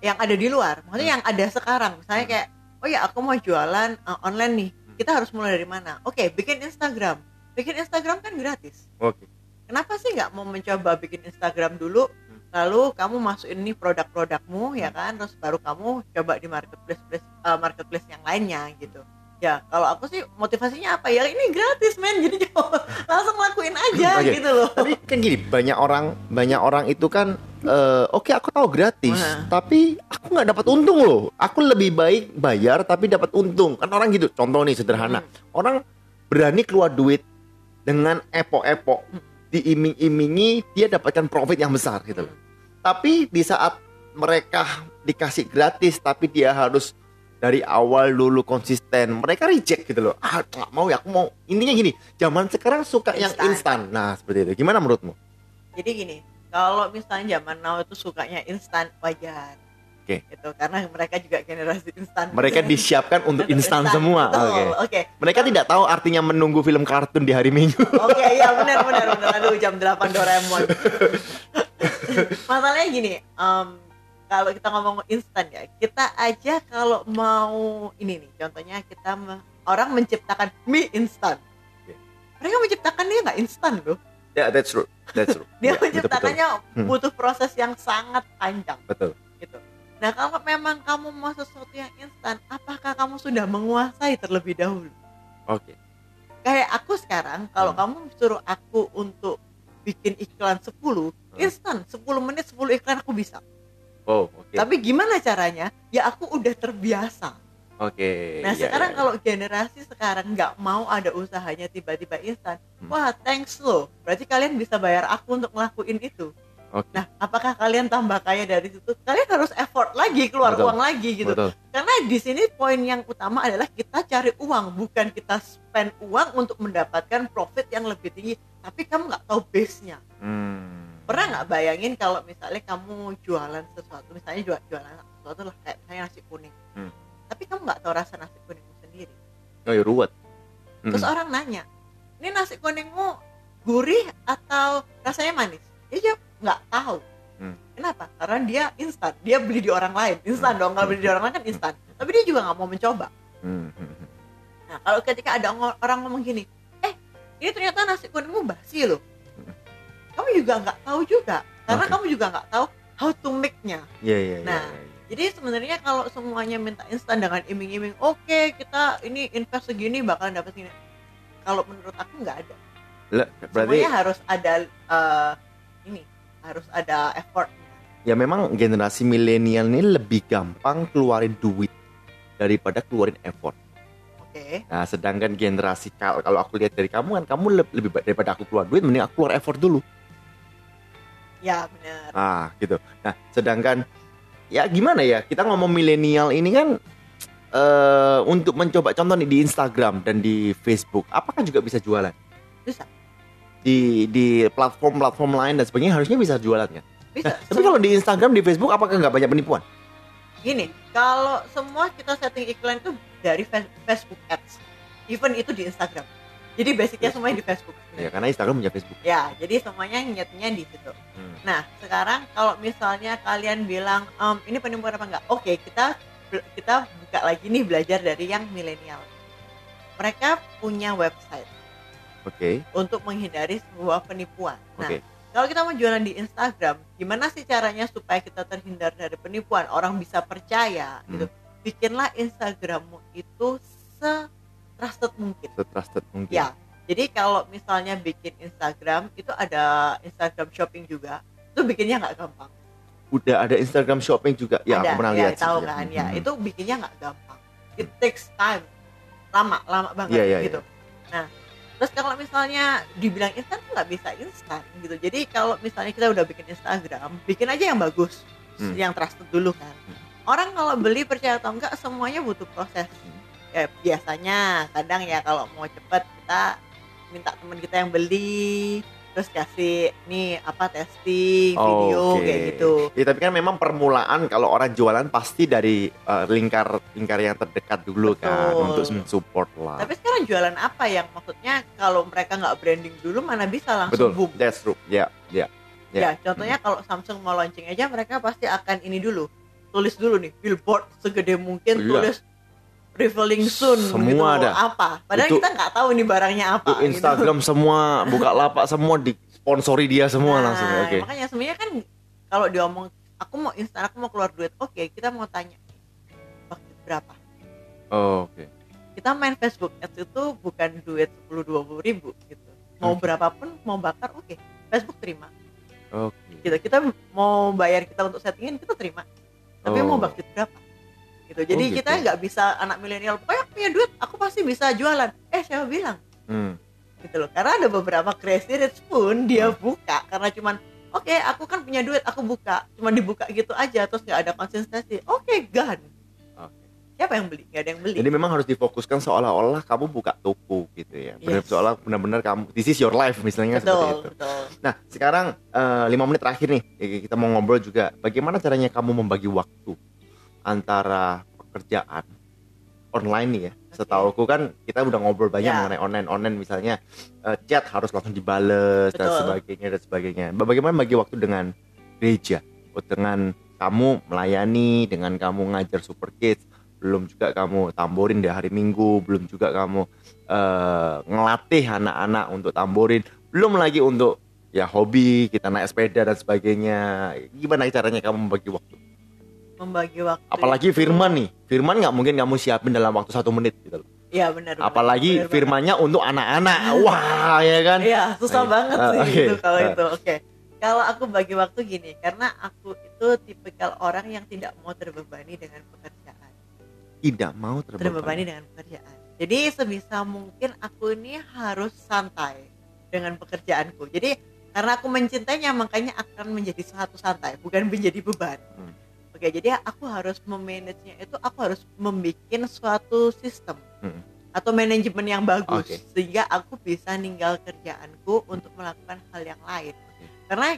S2: yang ada di luar. Maksudnya yang ada sekarang. Misalnya
S1: Hmm.
S2: kayak oh ya aku mau jualan uh, online nih. Kita harus mulai dari mana? Oke bikin Instagram bikin Instagram kan gratis.
S1: Oke.
S2: Kenapa sih nggak mau mencoba bikin Instagram dulu
S1: Hmm.
S2: lalu kamu masukin nih produk-produkmu ya kan? Terus baru kamu coba di marketplace uh, marketplace yang lainnya gitu. Ya kalau aku sih motivasinya apa ya? Ini gratis men. Jadi *laughs* langsung lakuin aja
S1: Oke.
S2: gitu loh.
S1: Tapi kan gini banyak orang banyak orang itu kan eh, oke aku tahu gratis
S2: Nah.
S1: tapi aku nggak dapat untung loh. Aku lebih baik bayar tapi dapat untung. Kan orang gitu contoh nih sederhana.
S2: Hmm.
S1: orang berani keluar duit dengan epo-epo diiming-imingi dia dapatkan profit yang besar gitu loh. Tapi di saat mereka dikasih gratis tapi dia harus dari awal dulu konsisten mereka reject gitu loh. Ah nggak mau ya aku mau. Intinya gini zaman sekarang suka yang
S2: Instan.
S1: instan. Nah seperti itu. Gimana menurutmu?
S2: Jadi gini kalau misalnya zaman now itu sukanya instan wajar
S1: Oke.
S2: itu karena mereka juga generasi instan
S1: mereka *laughs* disiapkan untuk instan semua
S2: Betul,
S1: oke
S2: oke
S1: mereka tidak tahu artinya menunggu film kartun di hari minggu
S2: Oke, iya benar *laughs* benar benar. Aduh jam 8 Doraemon. *laughs* Masalahnya gini, em, kalau kita ngomong instan ya, kita aja kalau mau ini nih, contohnya kita orang menciptakan mie instan.
S1: Oke.
S2: Mereka menciptakan dia nggak instan loh.
S1: ya that's true that's true
S2: Dia
S1: Ya, betul,
S2: menciptakannya
S1: Hmm.
S2: butuh proses yang sangat panjang
S1: betul.
S2: Nah, kalau memang kamu mau sesuatu yang instan, apakah kamu sudah menguasai terlebih dahulu?
S1: oke.
S2: Kayak aku sekarang kalau
S1: Hmm.
S2: kamu suruh aku untuk bikin iklan 10
S1: Hmm.
S2: instan. 10 menit 10 iklan aku bisa.
S1: Oh oke.
S2: Tapi gimana caranya? Ya aku udah terbiasa.
S1: Oke
S2: nah
S1: Iya,
S2: sekarang
S1: iya,
S2: kalau generasi sekarang nggak mau ada usahanya tiba-tiba instan
S1: Hmm.
S2: wah thanks loh. Berarti kalian bisa bayar aku untuk ngelakuin itu
S1: Oke.
S2: nah apakah kalian tambah kaya dari situ kalian harus effort lagi keluar
S1: Betul.
S2: uang lagi gitu
S1: betul
S2: karena di sini poin yang utama adalah kita cari uang, bukan kita spend uang untuk mendapatkan profit yang lebih tinggi. Tapi kamu nggak tahu base-nya.
S1: hmm.
S2: Pernah nggak bayangin kalau misalnya kamu jualan sesuatu, misalnya jual jualan sesuatu lah kayak misalnya nasi kuning.
S1: Hmm.
S2: Tapi kamu nggak tahu rasa nasi kuningmu sendiri.
S1: oh ya ruwet
S2: Terus
S1: Mm-mm.
S2: orang nanya, ini nasi kuningmu gurih atau rasanya manis? Dia jawab nggak tahu.
S1: Hmm.
S2: Kenapa? Karena dia instan. Dia beli di orang lain. Instan
S1: Hmm.
S2: dong. Kalau beli di orang lain kan instan. Tapi dia juga nggak mau mencoba.
S1: Hmm, hmm, hmm.
S2: Nah, kalau ketika ada orang ngomong gini, eh, ini ternyata nasi kuningmu basi loh. Kamu juga nggak tahu juga, karena
S1: Oke.
S2: kamu juga nggak tahu how to make-nya.
S1: Iya iya iya,
S2: Nah,
S1: iya.
S2: Jadi sebenarnya kalau semuanya minta instan dengan iming-iming, oke kita ini invest segini bakalan dapat segini. Kalau menurut aku nggak ada.
S1: Lah, berarti
S2: Semuanya harus ada eh, ini, harus ada effort.
S1: ya memang generasi milenial ini lebih gampang keluarin duit daripada keluarin effort.
S2: Oke.
S1: Nah, sedangkan generasi kal- kalau aku lihat dari kamu kan kamu le- lebih baik daripada aku keluar duit mending aku keluar effort dulu.
S2: Ya benar.
S1: Ah, gitu. Nah, sedangkan ya gimana ya? Kita ngomong milenial ini kan eh untuk mencoba contoh nih di Instagram dan di Facebook, apakah juga bisa jualan?
S2: Bisa.
S1: Di di platform-platform lain dan sebagainya harusnya bisa jualan kan?
S2: Bisa.
S1: Nah, *laughs* tapi kalau di Instagram, di Facebook apakah nggak banyak penipuan?
S2: gini kalau semua kita setting iklan itu dari Facebook Ads even itu di Instagram jadi basicnya semuanya di Facebook
S1: Ya, karena Instagram punya Facebook.
S2: ya jadi semuanya nyetnya di situ
S1: Hmm.
S2: nah sekarang kalau misalnya kalian bilang "Em, ini penipuan apa enggak oke kita kita buka lagi nih belajar dari yang milenial mereka punya website
S1: Oke,
S2: untuk menghindari sebuah penipuan nah
S1: oke.
S2: kalau kita mau jualan di Instagram, gimana sih caranya supaya kita terhindar dari penipuan? Orang bisa percaya gitu. Bikinlah Instagrammu itu se trusted mungkin.
S1: Trusted mungkin.
S2: Ya. Jadi kalau misalnya bikin Instagram itu ada Instagram shopping juga, itu bikinnya nggak gampang.
S1: Udah ada Instagram shopping juga. Ya,
S2: ada,
S1: aku pernah
S2: ya,
S1: lihat
S2: tahu
S1: ya.
S2: kan? Ya,
S1: Hmm.
S2: itu bikinnya nggak gampang. It takes time. Lama, lama banget
S1: Iya, iya,
S2: gitu. Nah, terus kalau misalnya dibilang instan tuh nggak bisa instan gitu. Jadi kalau misalnya kita udah bikin Instagram, bikin aja yang bagus,
S1: Hmm.
S2: yang trusted dulu kan.
S1: Hmm.
S2: Orang kalau beli percaya atau enggak semuanya butuh proses.
S1: Hmm.
S2: Ya biasanya kadang ya kalau mau cepet kita minta teman kita yang beli terus kasih nih apa testing video
S1: Oke.
S2: kayak gitu.
S1: Ya, tapi kan memang permulaan kalau orang jualan pasti dari eh, lingkar lingkar yang terdekat dulu kan
S2: Betul.
S1: untuk mensupport lah.
S2: Tapi sekarang jualan apa yang maksudnya kalau mereka nggak branding dulu mana bisa
S1: Betul,
S2: langsung boom.
S1: that's true. Ya, ya.
S2: Ya, contohnya kalau Samsung mau launching aja mereka pasti akan ini dulu. Tulis dulu nih billboard segede mungkin
S1: Iya.
S2: tulis revealing soon
S1: Semua
S2: gitu
S1: ada.
S2: apa. Padahal
S1: Itu-
S2: kita nggak tahu ini barangnya apa
S1: Itu Instagram semua buka lapak semua disponsori dia
S2: gitu.
S1: semua
S2: Nah,
S1: langsung. Oke.
S2: Makanya sebenarnya kan kalau diomong aku mau instan aku mau keluar duit. Oke, kita mau tanya budget berapa?
S1: Oh, Oke.
S2: Kita main Facebook Ads itu bukan duit 10 20 ribu gitu. Mau
S1: Oke.
S2: berapapun mau bakar oke. Facebook terima.
S1: Oke.
S2: gitu kita mau bayar kita untuk settingin kita terima tapi
S1: Oh.
S2: mau budget berapa gitu jadi
S1: Oh, gitu.
S2: kita nggak bisa anak milenial pokoknya aku punya duit aku pasti bisa jualan eh siapa bilang
S1: Hmm.
S2: gitu loh karena ada beberapa crazy rich pun dia
S1: Hmm.
S2: buka karena cuman oke aku kan punya duit aku buka cuman dibuka gitu aja terus nggak ada konsistensi oke gun
S1: Oke.
S2: siapa yang beli nggak ada yang beli
S1: Jadi memang harus difokuskan seolah-olah kamu buka toko gitu ya. Benar
S2: Yes.
S1: seolah benar-benar kamu this is your life misalnya seperti
S2: betul
S1: itu.
S2: betul
S1: Nah, sekarang eh, lima menit terakhir nih eh, kita mau ngobrol juga. Bagaimana caranya kamu membagi waktu antara pekerjaan online nih ya?
S2: Oke.
S1: Setauku kan kita udah ngobrol banyak
S2: Ya.
S1: mengenai online online misalnya eh, chat harus langsung dibales dan
S2: Betul.
S1: sebagainya dan sebagainya. Bagaimana bagi waktu dengan gereja? Dengan kamu melayani, dengan kamu ngajar super kids, belum juga kamu tamborin di hari Minggu, belum juga kamu eh, ngelatih anak-anak untuk tamborin, belum lagi untuk ya hobi kita naik sepeda dan sebagainya. Gimana caranya kamu membagi waktu?
S2: Membagi waktu
S1: Apalagi
S2: itu-
S1: firman nih, firman nggak mungkin kamu siapin dalam waktu satu menit gitu loh.
S2: Iya benar.
S1: Apalagi
S2: banget.
S1: firmannya untuk anak-anak, wah ya kan?
S2: Iya, susah
S1: Oke.
S2: banget
S1: Ah,
S2: sih
S1: oke.
S2: itu kalau
S1: Ah.
S2: itu. Oke. Kalau aku bagi waktu gini, karena aku itu tipikal orang yang tidak mau terbebani dengan pekerjaan.
S1: Tidak mau
S2: Terbebani
S1: terbebani.
S2: dengan pekerjaan. Jadi sebisa mungkin aku ini harus santai dengan pekerjaanku. Jadi karena aku mencintainya makanya akan menjadi suatu santai, bukan menjadi beban.
S1: Hmm.
S2: Oke, jadi aku harus memanagenya itu aku harus membuat suatu sistem
S1: Hmm.
S2: atau manajemen yang bagus
S1: Oke.
S2: sehingga aku bisa ninggal kerjaanku untuk melakukan hal yang lain.
S1: Oke.
S2: Karena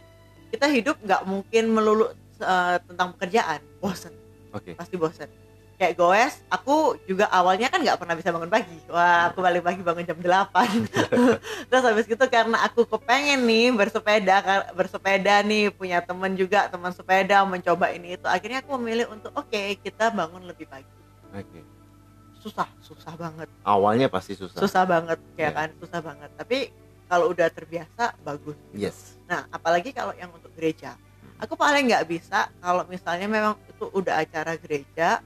S2: kita hidup nggak mungkin melulu eh, tentang pekerjaan, bosen
S1: Oke.
S2: pasti bosen. Kayak goes, aku juga awalnya kan nggak pernah bisa bangun pagi. Wah, aku balik pagi bangun jam 8. *laughs* Terus habis gitu karena aku kepengen nih bersepeda, bersepeda nih punya temen juga teman sepeda mencoba ini itu. Akhirnya aku memilih untuk oke kita bangun lebih pagi.
S1: Oke.
S2: Susah, susah banget.
S1: Awalnya pasti susah.
S2: susah banget ya
S1: Ya.
S2: kan susah banget tapi kalau udah terbiasa bagus
S1: Yes.
S2: nah apalagi kalau yang untuk gereja aku paling nggak bisa kalau misalnya memang itu udah acara gereja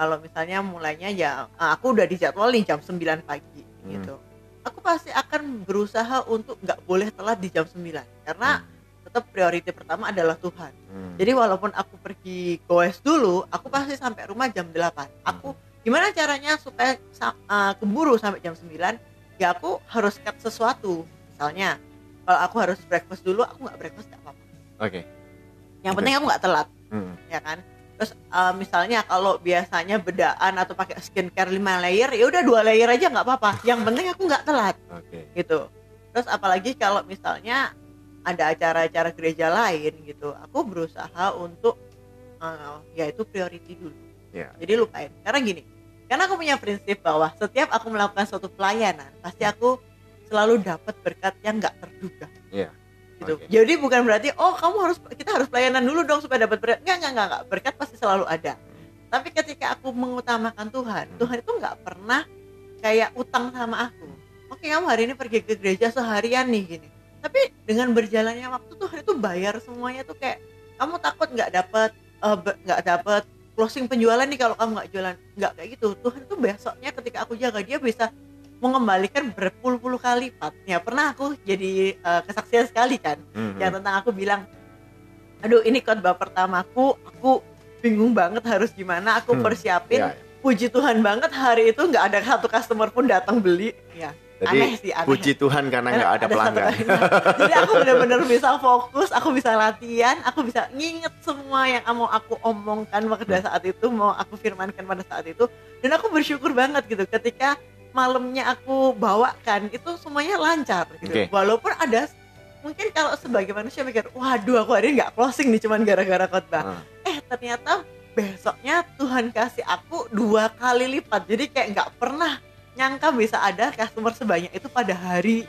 S2: kalau misalnya mulainya ya ah, aku udah dijadwalin jam 9 pagi
S1: Hmm.
S2: gitu aku pasti akan berusaha untuk nggak boleh telat di jam 9 karena tetap priority pertama adalah Tuhan
S1: Hmm.
S2: jadi walaupun aku pergi goes dulu, aku pasti sampai rumah jam 8. Aku gimana caranya supaya uh, keburu sampai jam 9? Ya aku harus cut sesuatu. Misalnya, kalau aku harus breakfast dulu, aku nggak breakfast nggak apa-apa.
S1: Oke.
S2: Yang
S1: Oke.
S2: penting aku nggak telat,
S1: Hmm.
S2: ya kan? Terus uh, misalnya kalau biasanya bedaan atau pakai skincare 5 layer, ya udah dua layer aja nggak apa-apa. Yang penting aku nggak telat
S1: Oke.
S2: gitu. Terus apalagi kalau misalnya ada acara-acara gereja lain gitu, aku berusaha untuk uh, yaitu priority dulu.
S1: Ya.
S2: Jadi lupain. Karena gini, karena aku punya prinsip bahwa setiap aku melakukan suatu pelayanan, pasti aku selalu dapat berkat yang nggak terduga.
S1: Iya.
S2: Gitu.
S1: Oke.
S2: Jadi bukan berarti oh kamu harus kita harus pelayanan dulu dong supaya dapat berkat. Enggak, enggak, enggak, enggak. Berkat pasti selalu ada. Tapi ketika aku mengutamakan Tuhan,
S1: Hmm.
S2: Tuhan itu nggak pernah kayak utang sama aku. Oke, kamu hari ini pergi ke gereja seharian nih gini. Tapi dengan berjalannya waktu Tuhan itu bayar semuanya tuh kayak kamu takut nggak dapat eh, nggak dapat closing penjualan nih kalau kamu nggak jualan nggak kayak gitu Tuhan tuh besoknya ketika aku jaga dia bisa mengembalikan berpuluh-puluh kali lipat ya pernah aku jadi eh, kesaksian sekali kan
S1: Hmm.
S2: yang tentang aku bilang aduh ini khotbah pertamaku aku bingung banget harus gimana aku
S1: Hmm,
S2: persiapin
S1: Ya, ya.
S2: puji Tuhan banget hari itu nggak ada satu customer pun datang beli ya
S1: Jadi
S2: aneh sih aneh
S1: puji Tuhan karena nggak ada
S2: satu
S1: pelanggan.
S2: jadi aku benar-benar bisa fokus aku bisa latihan aku bisa nginget semua yang mau aku omongkan pada
S1: Hmm.
S2: saat itu mau aku firmankan pada saat itu dan aku bersyukur banget gitu ketika malamnya aku bawakan itu semuanya lancar gitu
S1: Oke.
S2: walaupun ada mungkin kalau sebagai manusia mikir waduh aku hari ini nggak closing nih cuman gara-gara khotbah
S1: Ah.
S2: eh ternyata besoknya Tuhan kasih aku dua kali lipat jadi kayak nggak pernah nyangka bisa ada customer sebanyak itu pada hari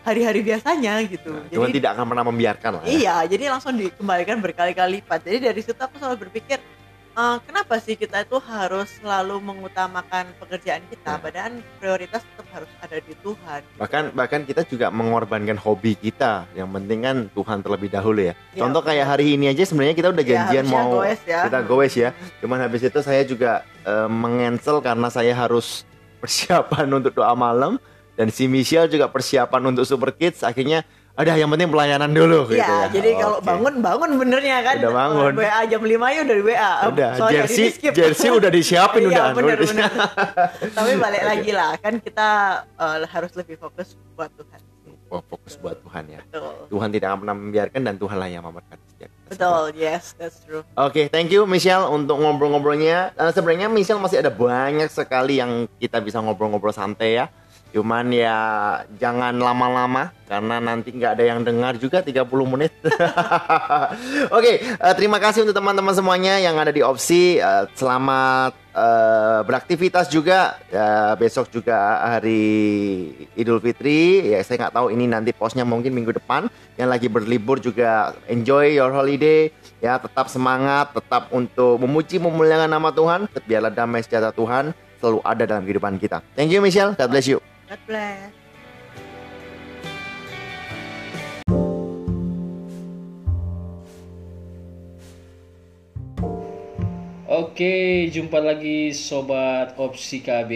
S2: hari-hari biasanya gitu
S1: Nah, Tuhan
S2: jadi
S1: tidak akan pernah membiarkan lah. ya.
S2: iya jadi langsung dikembalikan berkali-kali lipat jadi dari situ aku selalu berpikir "Eh, kenapa sih kita itu harus selalu mengutamakan pekerjaan kita
S1: Ya.
S2: padahal prioritas tetap harus ada di Tuhan gitu.
S1: Bahkan bahkan kita juga mengorbankan hobi kita. Yang penting kan Tuhan terlebih dahulu ya.
S2: Iya,
S1: Contoh kayak hari ini aja sebenarnya kita udah
S2: Ya,
S1: janjian
S2: harusnya
S1: mau
S2: goes ya.
S1: kita goes ya. *laughs* Cuman habis itu saya juga eh, mengcancel karena saya harus *laughs* persiapan untuk doa malam dan si Michelle juga persiapan untuk Super Kids. Akhirnya ada yang penting pelayanan dulu
S2: Iya,
S1: gitu ya.
S2: jadi kalau
S1: Oke.
S2: bangun bangun benernya kan.
S1: Udah bangun.
S2: WA jam 5 ya udah di WA.
S1: Udah,
S2: Sorry,
S1: jersey
S2: di
S1: jersey udah disiapin *laughs*
S2: Iya,
S1: udah.
S2: bener,
S1: Udah-
S2: bener. *laughs* Tapi balik lagi lah, kan kita eh, harus lebih fokus buat Tuhan.
S1: oh, fokus buat Tuhan ya
S2: betul
S1: Tuhan tidak akan pernah membiarkan dan Tuhanlah yang memberkati setiap kita.
S2: betul yes that's true
S1: Oke, thank you Michelle untuk ngobrol-ngobrolnya. Eh, sebenarnya Michelle masih ada banyak sekali yang kita bisa ngobrol-ngobrol santai ya. Cuman ya jangan lama-lama karena nanti nggak ada yang dengar juga 30 menit. *laughs* Oke, eh, terima kasih untuk teman-teman semuanya yang ada di opsi. Eh, selamat eh, beraktivitas juga. Besok juga hari Idul Fitri. Ya saya nggak tahu ini nanti posnya mungkin minggu depan. Yang lagi berlibur juga enjoy your holiday. Ya tetap semangat, tetap untuk memuji memuliakan nama Tuhan. Biarlah damai sejahtera Tuhan selalu ada dalam kehidupan kita. Thank you Michelle. God bless you.
S2: God bless
S3: Oke, jumpa lagi sobat Opsi KB.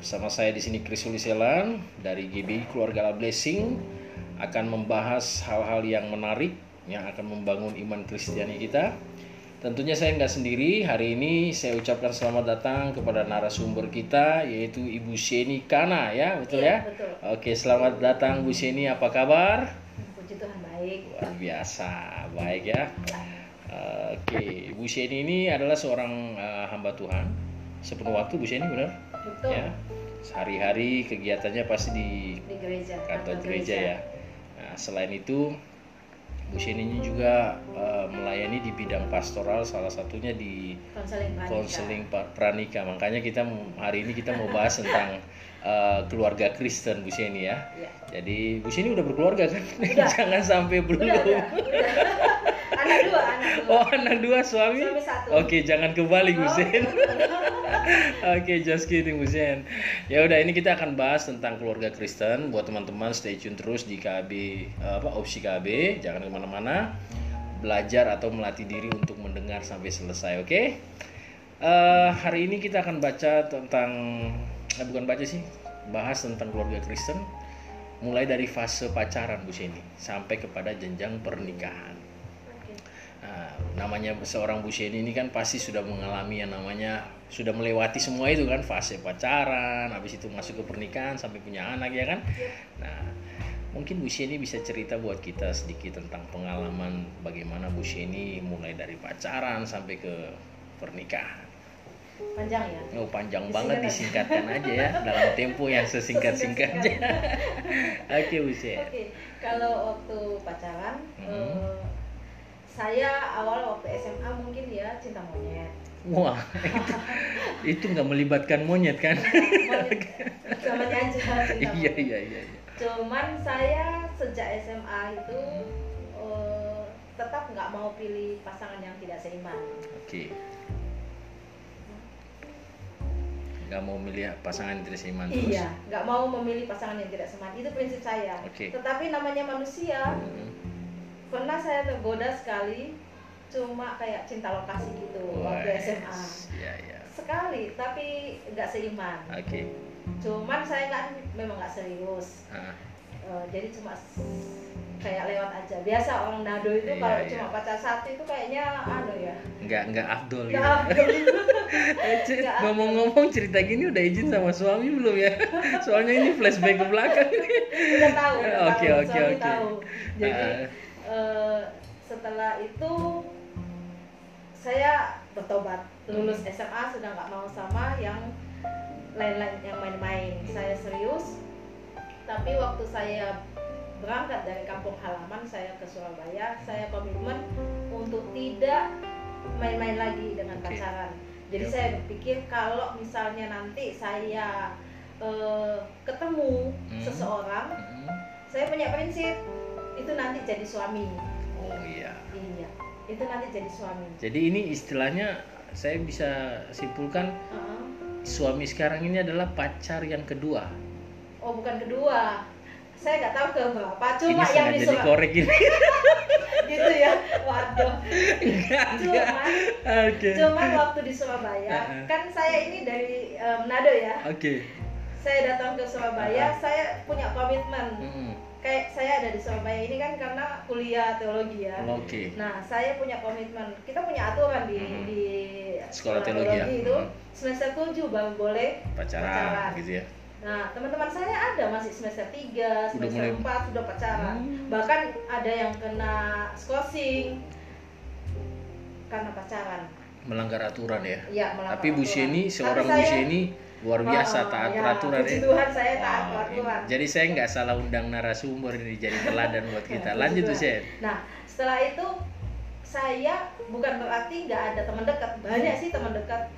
S3: Bersama saya di sini Chris Uliselan dari GB Keluarga La Blessing akan membahas hal-hal yang menarik yang akan membangun iman Kristiani kita. Tentunya saya nggak sendiri. Hari ini saya ucapkan selamat datang kepada narasumber kita yaitu Ibu Sheni Kana ya, betul
S4: Iya,
S3: ya?
S4: betul.
S3: Oke, selamat datang Bu Sheni. Apa kabar?
S4: Puji Tuhan baik.
S3: Luar biasa, baik ya. Oke, Bu Sheni ini adalah seorang eh, hamba Tuhan. Sepenuh waktu Bu Sheni benar?
S4: Betul.
S3: Ya. Sehari-hari kegiatannya pasti di
S4: Di gereja.
S3: kantor gereja ya. Nah, selain itu Bu ini juga eh, melayani di bidang pastoral salah satunya di
S4: Konseling pranika.
S3: pranika. Makanya kita hari ini kita mau bahas tentang eh, keluarga Kristen Bu Sheni ya.
S4: Iya.
S3: Jadi Bu Sheni udah berkeluarga kan?
S4: Udah. *laughs*
S3: Jangan sampai belum.
S4: Udah, udah, udah. Anak dua, anak dua.
S3: Oh anak dua suami?
S4: Suami satu.
S3: Oke jangan kebalik
S4: Oh. *laughs*
S3: Oke just kidding Husen. Ya udah ini kita akan bahas tentang keluarga Kristen. Buat teman-teman stay tune terus di KB eh, apa opsi KB. Jangan ke mana-mana. Belajar atau melatih diri untuk mendengar sampai selesai. Oke. Eh, hari ini kita akan baca tentang eh, bukan baca sih bahas tentang keluarga Kristen mulai dari fase pacaran Bu Seni sampai kepada jenjang pernikahan. Namanya seorang Bu Sheni ini kan pasti sudah mengalami yang namanya sudah melewati semua itu kan fase pacaran, habis itu masuk ke pernikahan sampai punya anak ya kan. Nah, mungkin Bu Sheni bisa cerita buat kita sedikit tentang pengalaman bagaimana Bu Sheni mulai dari pacaran sampai ke pernikahan.
S4: Panjang ya.
S3: Oh panjang
S4: Disingkat
S3: banget disingkatkan aja ya dalam tempo yang sesingkat-singkatnya. *laughs* Oke Bu Sheni.
S4: Oke, kalau waktu pacaran, eh, saya awal waktu SMA mungkin ya cinta monyet.
S3: Wah, *laughs* itu, nggak melibatkan monyet kan?
S4: Monyet namanya aja cinta
S3: iya
S4: monyet.
S3: iya iya. iya.
S4: Cuman saya sejak SMA itu eh, tetap nggak mau pilih pasangan yang tidak seiman.
S3: Oke. Nggak mau milih pasangan yang tidak seiman terus.
S4: Iya, nggak mau memilih pasangan yang tidak seiman. Itu prinsip saya.
S3: Oke.
S4: Tetapi namanya manusia,
S3: Hmm.
S4: Pernah saya tergoda sekali, cuma kayak cinta lokasi gitu waktu
S3: Wes,
S4: SMA.
S3: Iya iya.
S4: Sekali, tapi nggak seiman.
S3: Oke.
S4: Cuman saya nggak memang nggak serius.
S3: Ah,
S4: Eh, jadi cuma kayak lewat aja. Biasa orang nado itu
S3: Iya,
S4: kalau
S3: iya.
S4: cuma pacar satu itu kayaknya anu ya.
S3: nggak nggak Cik,
S4: Nggak *laughs*
S3: ngomong-ngomong cerita gini udah izin sama suami belum ya? *laughs* Soalnya ini flashback ke belakang
S4: udah tahu,
S3: Oke, oke, oke.
S4: Jadi
S3: Ah.
S4: Eh, setelah itu saya bertobat lulus
S3: Hmm.
S4: SMA sudah nggak mau sama yang lain-lain yang main-main saya serius tapi waktu saya berangkat dari kampung halaman saya ke Surabaya saya komitmen untuk tidak main-main lagi dengan pacaran jadi
S3: Oke.
S4: saya berpikir kalau misalnya nanti saya eh, ketemu
S3: Hmm.
S4: seseorang
S3: Hmm.
S4: saya punya prinsip itu nanti jadi suami
S3: Oh iya.
S4: iya itu nanti jadi suami
S3: Jadi ini istilahnya saya bisa simpulkan
S4: Heeh.
S3: suami sekarang ini adalah pacar yang kedua.
S4: oh bukan kedua saya nggak tahu ke
S3: ini
S4: cuma yang
S3: sengaja
S4: di Surabaya
S3: dikorek ini. *laughs*
S4: gitu ya waduh
S3: enggak,
S4: cuman
S3: Oke.
S4: cuman waktu di Surabaya
S3: Heeh.
S4: kan saya ini dari eh, Manado ya
S3: Oke.
S4: saya datang ke Surabaya saya punya komitmen
S3: Mm-mm.
S4: Kayak saya ada di Surabaya ini kan karena kuliah teologi ya
S3: Oke.
S4: Nah, saya punya komitmen. Kita punya aturan di
S3: Mhm.
S4: di
S3: Sekolah teologi ya?
S4: itu
S3: Mhm.
S4: semester 7 baru boleh
S3: Pacaran,
S4: Pacaran.
S3: gitu ya.
S4: Nah, teman-teman saya ada masih semester 3, semester
S3: mulai-
S4: 4 sudah pacaran.
S3: Hmm.
S4: Bahkan ada yang kena skorsing karena pacaran.
S3: melanggar aturan ya
S4: Iya, melanggar
S3: tapi Bu
S4: aturan.
S3: Sheni
S4: Tapi
S3: seorang Bu
S4: saya-
S3: Sheni luar biasa
S4: Oh,
S3: taat
S4: ya,
S3: peraturan ya
S4: Tuhan saya taat
S3: Wow,
S4: peraturan.
S3: ini. jadi saya nggak salah undang narasumber ini jadi teladan buat *laughs* kita
S4: Puji
S3: lanjut. Shen
S4: Nah, setelah itu saya bukan berarti nggak ada teman dekat. Banyak sih teman dekat.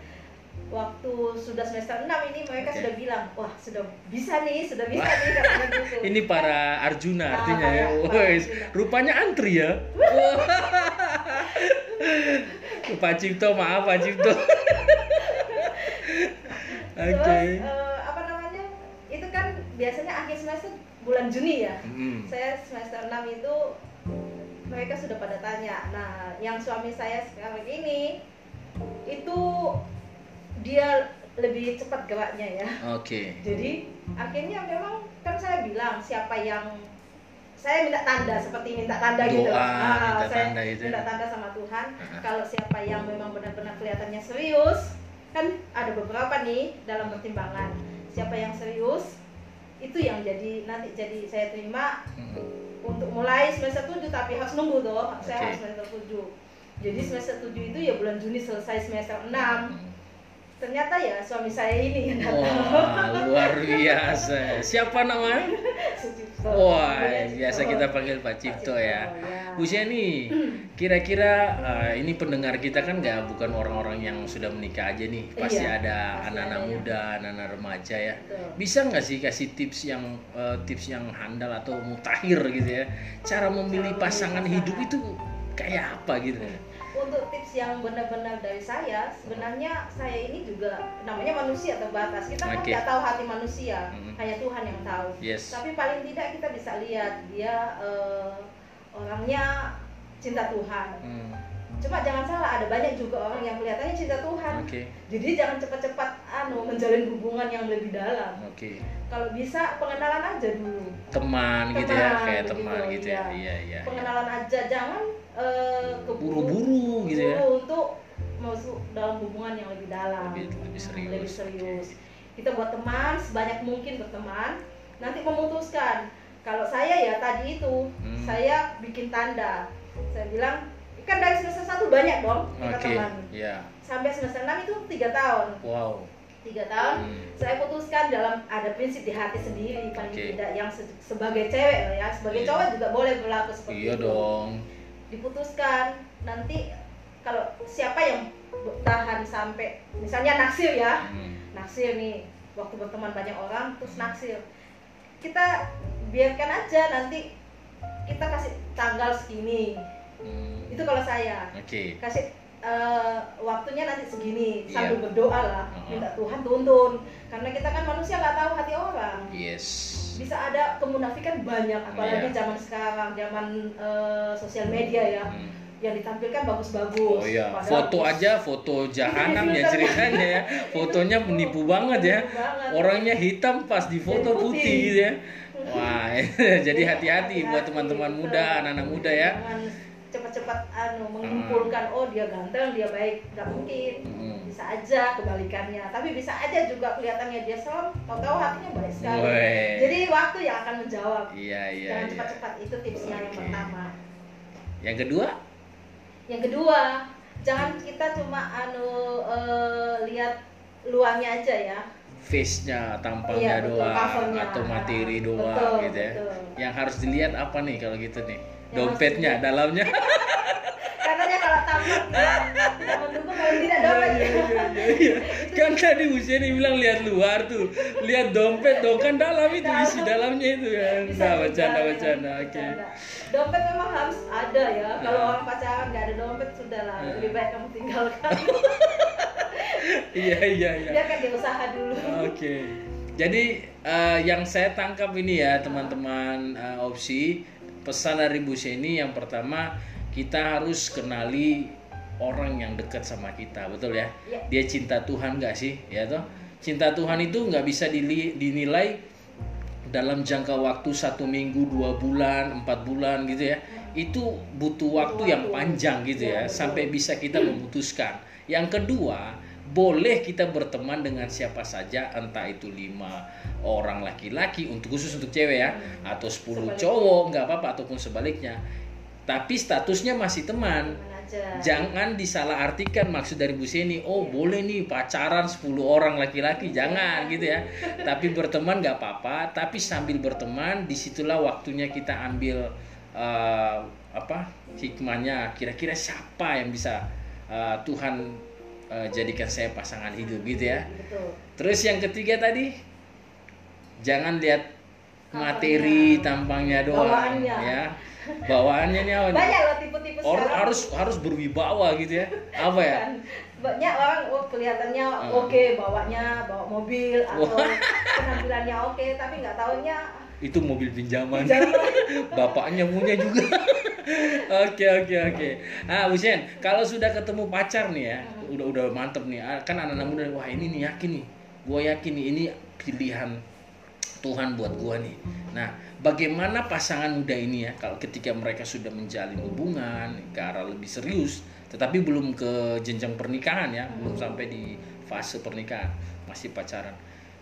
S4: Waktu sudah semester 6 ini mereka
S3: Oke.
S4: sudah bilang, "Wah, sudah bisa nih, sudah *laughs* bisa nih," katanya gitu.
S3: ini para Arjuna
S4: Ah,
S3: artinya ya
S4: Arjuna.
S3: rupanya antri ya *laughs* Pak Cipto maaf Pak Cipto oke
S4: Terus eh, apa namanya? Itu kan biasanya akhir semester bulan Juni ya.
S3: Hmm.
S4: Saya semester 6 itu mereka sudah pada tanya. Nah, yang suami saya sekarang ini itu dia lebih cepat geraknya ya.
S3: oke
S4: Jadi akhirnya memang kan saya bilang siapa yang saya minta tanda seperti minta tanda gitu.
S3: Doa,
S4: Ah,
S3: minta
S4: saya
S3: tanda itu ya.
S4: minta tanda sama Tuhan. Kalau siapa yang memang benar-benar kelihatannya serius, kan ada beberapa nih dalam pertimbangan. Siapa yang serius itu yang jadi nanti jadi saya terima
S3: Hmm.
S4: untuk mulai semester 7 tapi harus nunggu tuh. Saya
S3: Oke.
S4: harus semester 7. Jadi semester 7 itu ya bulan Juni selesai semester 6.
S3: Hmm.
S4: Ternyata ya suami saya ini yang datang.
S3: Wah, luar biasa. Siapa namanya? *laughs* Wah,
S4: Mulia
S3: biasa
S4: Cipto.
S3: kita panggil Pak Cipto ya.
S4: ya.
S3: Bu Sheni, kira-kira eh, ini pendengar kita kan nggak bukan orang-orang yang sudah menikah aja nih, pasti
S4: Iya,
S3: ada anak-anak
S4: ya.
S3: muda, anak-anak remaja ya.
S4: Betul.
S3: Bisa nggak sih kasih tips yang eh, tips yang handal atau mutakhir gitu ya, cara memilih pasangan
S4: pasangan.
S3: hidup itu kayak apa gitu?
S4: Untuk tips yang benar-benar dari saya, sebenarnya saya ini juga namanya manusia terbatas. Kita kan
S3: Oke.
S4: nggak tahu hati manusia,
S3: Mhm.
S4: hanya Tuhan yang tahu.
S3: Yes.
S4: Tapi paling tidak kita bisa lihat dia eh, orangnya cinta Tuhan.
S3: Hmm,
S4: Cuma jangan salah, ada banyak juga orang yang kelihatannya cinta Tuhan.
S3: Oke,
S4: Jadi jangan cepat-cepat anu menjalin hubungan yang lebih dalam.
S3: oke.
S4: Kalau bisa pengenalan aja dulu.
S3: Teman gitu ya,
S4: Teman,
S3: kayak
S4: begitu,
S3: teman gitu ya.
S4: iya.
S3: Iya, iya.
S4: Pengenalan aja, jangan eh, keburu
S3: Buru-buru gitu ya.
S4: untuk masuk dalam hubungan yang lebih dalam,
S3: Lebih- lebih serius.
S4: lebih serius. Kita buat teman sebanyak mungkin berteman, nanti memutuskan. Kalau saya ya tadi itu,
S3: Hmm.
S4: saya bikin tanda. Saya bilang, kan dari semester satu banyak dong kita
S3: Oke,
S4: teman.
S3: ya.
S4: Sampai semester 6 itu tiga tahun.
S3: Wow.
S4: Tiga tahun,
S3: Hmm.
S4: saya putuskan dalam ada prinsip di hati sendiri paling
S3: Oke.
S4: tidak yang se- sebagai cewek ya sebagai
S3: Iya.
S4: cowok juga boleh berlaku seperti
S3: Iya
S4: itu
S3: dong.
S4: Diputuskan nanti kalau siapa yang bertahan sampai misalnya naksir ya
S3: Hmm.
S4: naksir nih waktu berteman banyak orang terus naksir kita biarkan aja nanti kita kasih tanggal segini
S3: Hmm.
S4: itu kalau saya
S3: Oke.
S4: kasih eh, waktunya nanti segini
S3: Iya.
S4: sambil berdoa lah minta Tuhan tuntun karena kita kan manusia nggak tahu hati orang
S3: Yes.
S4: bisa ada kemunafikan banyak apalagi
S3: Iya.
S4: zaman sekarang zaman eh, sosial media ya
S3: Hmm.
S4: yang ditampilkan bagus-bagus
S3: Oh iya,
S4: Padahal
S3: foto aja foto jahanam ya
S4: Filter.
S3: ceritanya ya. Fotonya menipu banget ya.
S4: Banget.
S3: Orangnya hitam pas di foto
S4: Putih.
S3: putih gitu ya. Wah, *laughs* jadi hati-hati buat teman-teman
S4: betul.
S3: muda, anak-anak muda ya.
S4: jangan cepat-cepat anu mengumpulkan oh dia ganteng dia baik nggak mungkin
S3: Hmm.
S4: bisa aja kebalikannya tapi bisa aja juga kelihatannya dia serem tahu-tahu hatinya baik sekali
S3: Weh.
S4: jadi waktu yang akan menjawab
S3: Iya, iya,
S4: jangan
S3: iya.
S4: cepat-cepat itu tipsnya yang
S3: Oke.
S4: pertama
S3: Yang kedua?
S4: yang kedua jangan kita cuma anu eh, lihat luarnya aja ya
S3: Face-nya, tampangnya
S4: Iya, betul,
S3: doang
S4: covernya.
S3: atau materi doang
S4: Betul,
S3: gitu ya.
S4: betul.
S3: Yang harus dilihat apa nih kalau gitu nih?
S4: Yang
S3: Dompetnya, *laughs* dalamnya.
S4: katanya kalau tampang tidak mendukung paling tidak dompet
S3: Iya, iya, iya. *laughs* kan tadi usia nih bilang lihat luar tuh lihat dompet dong kan dalam itu isi dalamnya itu kan nah bercanda
S4: ya,
S3: bercanda oke
S4: bercanda. dompet memang harus ada ya kalau
S3: Nah.
S4: orang pacaran nggak ada dompet sudah lah
S3: Nah.
S4: lebih baik kamu tinggalkan *laughs*
S3: iya iya iya
S4: dia usaha dulu
S3: oke jadi eh, yang saya tangkap ini ya teman-teman eh, opsi pesan dari Bu Seni yang pertama kita harus kenali orang yang dekat sama kita betul ya?
S4: Iya.
S3: dia cinta Tuhan nggak sih? Ya toh? Cinta Tuhan itu nggak bisa dinilai dalam jangka waktu satu minggu dua bulan empat bulan gitu ya. Itu butuh waktu yang panjang gitu ya
S4: betul.
S3: sampai bisa kita memutuskan. Yang kedua boleh kita berteman dengan siapa saja entah itu lima orang laki-laki untuk khusus untuk cewek ya atau 10
S4: Sebaliknya.
S3: cowok nggak apa-apa ataupun sebaliknya. Tapi statusnya masih teman.
S4: Aja.
S3: jangan disalahartikan maksud dari Bu Seni oh boleh nih pacaran 10 orang laki-laki. Jangan gitu ya. *laughs* Tapi berteman nggak apa-apa tapi sambil berteman di situlah waktunya kita ambil eh, apa hikmahnya. Kira-kira siapa yang bisa eh, Tuhan eh, jadikan saya pasangan hidup gitu ya
S4: Betul.
S3: terus yang ketiga tadi jangan lihat materi tampangnya doang
S4: Bawaannya.
S3: ya bawaannya nih apa nih?
S4: Banyak loh tipe-tipe
S3: Or- harus harus berwibawa gitu ya apa ya
S4: banyak orang oh, kelihatannya
S3: Hmm.
S4: oke bawanya bawa mobil atau penampilannya oke tapi nggak tahunya
S3: itu mobil pinjaman. *laughs* Bapaknya punya juga. *laughs* Oke oke oke. Ah Husen kalau sudah ketemu pacar nih ya udah udah mantep nih. Ah, kan anak-anak muda wah ini nih yakin nih. Gue yakin nih ini pilihan Tuhan buat gua nih. Nah bagaimana pasangan muda ini ya kalau ketika mereka sudah menjalin hubungan ke arah lebih serius tetapi belum ke jenjang pernikahan ya belum sampai di fase pernikahan masih pacaran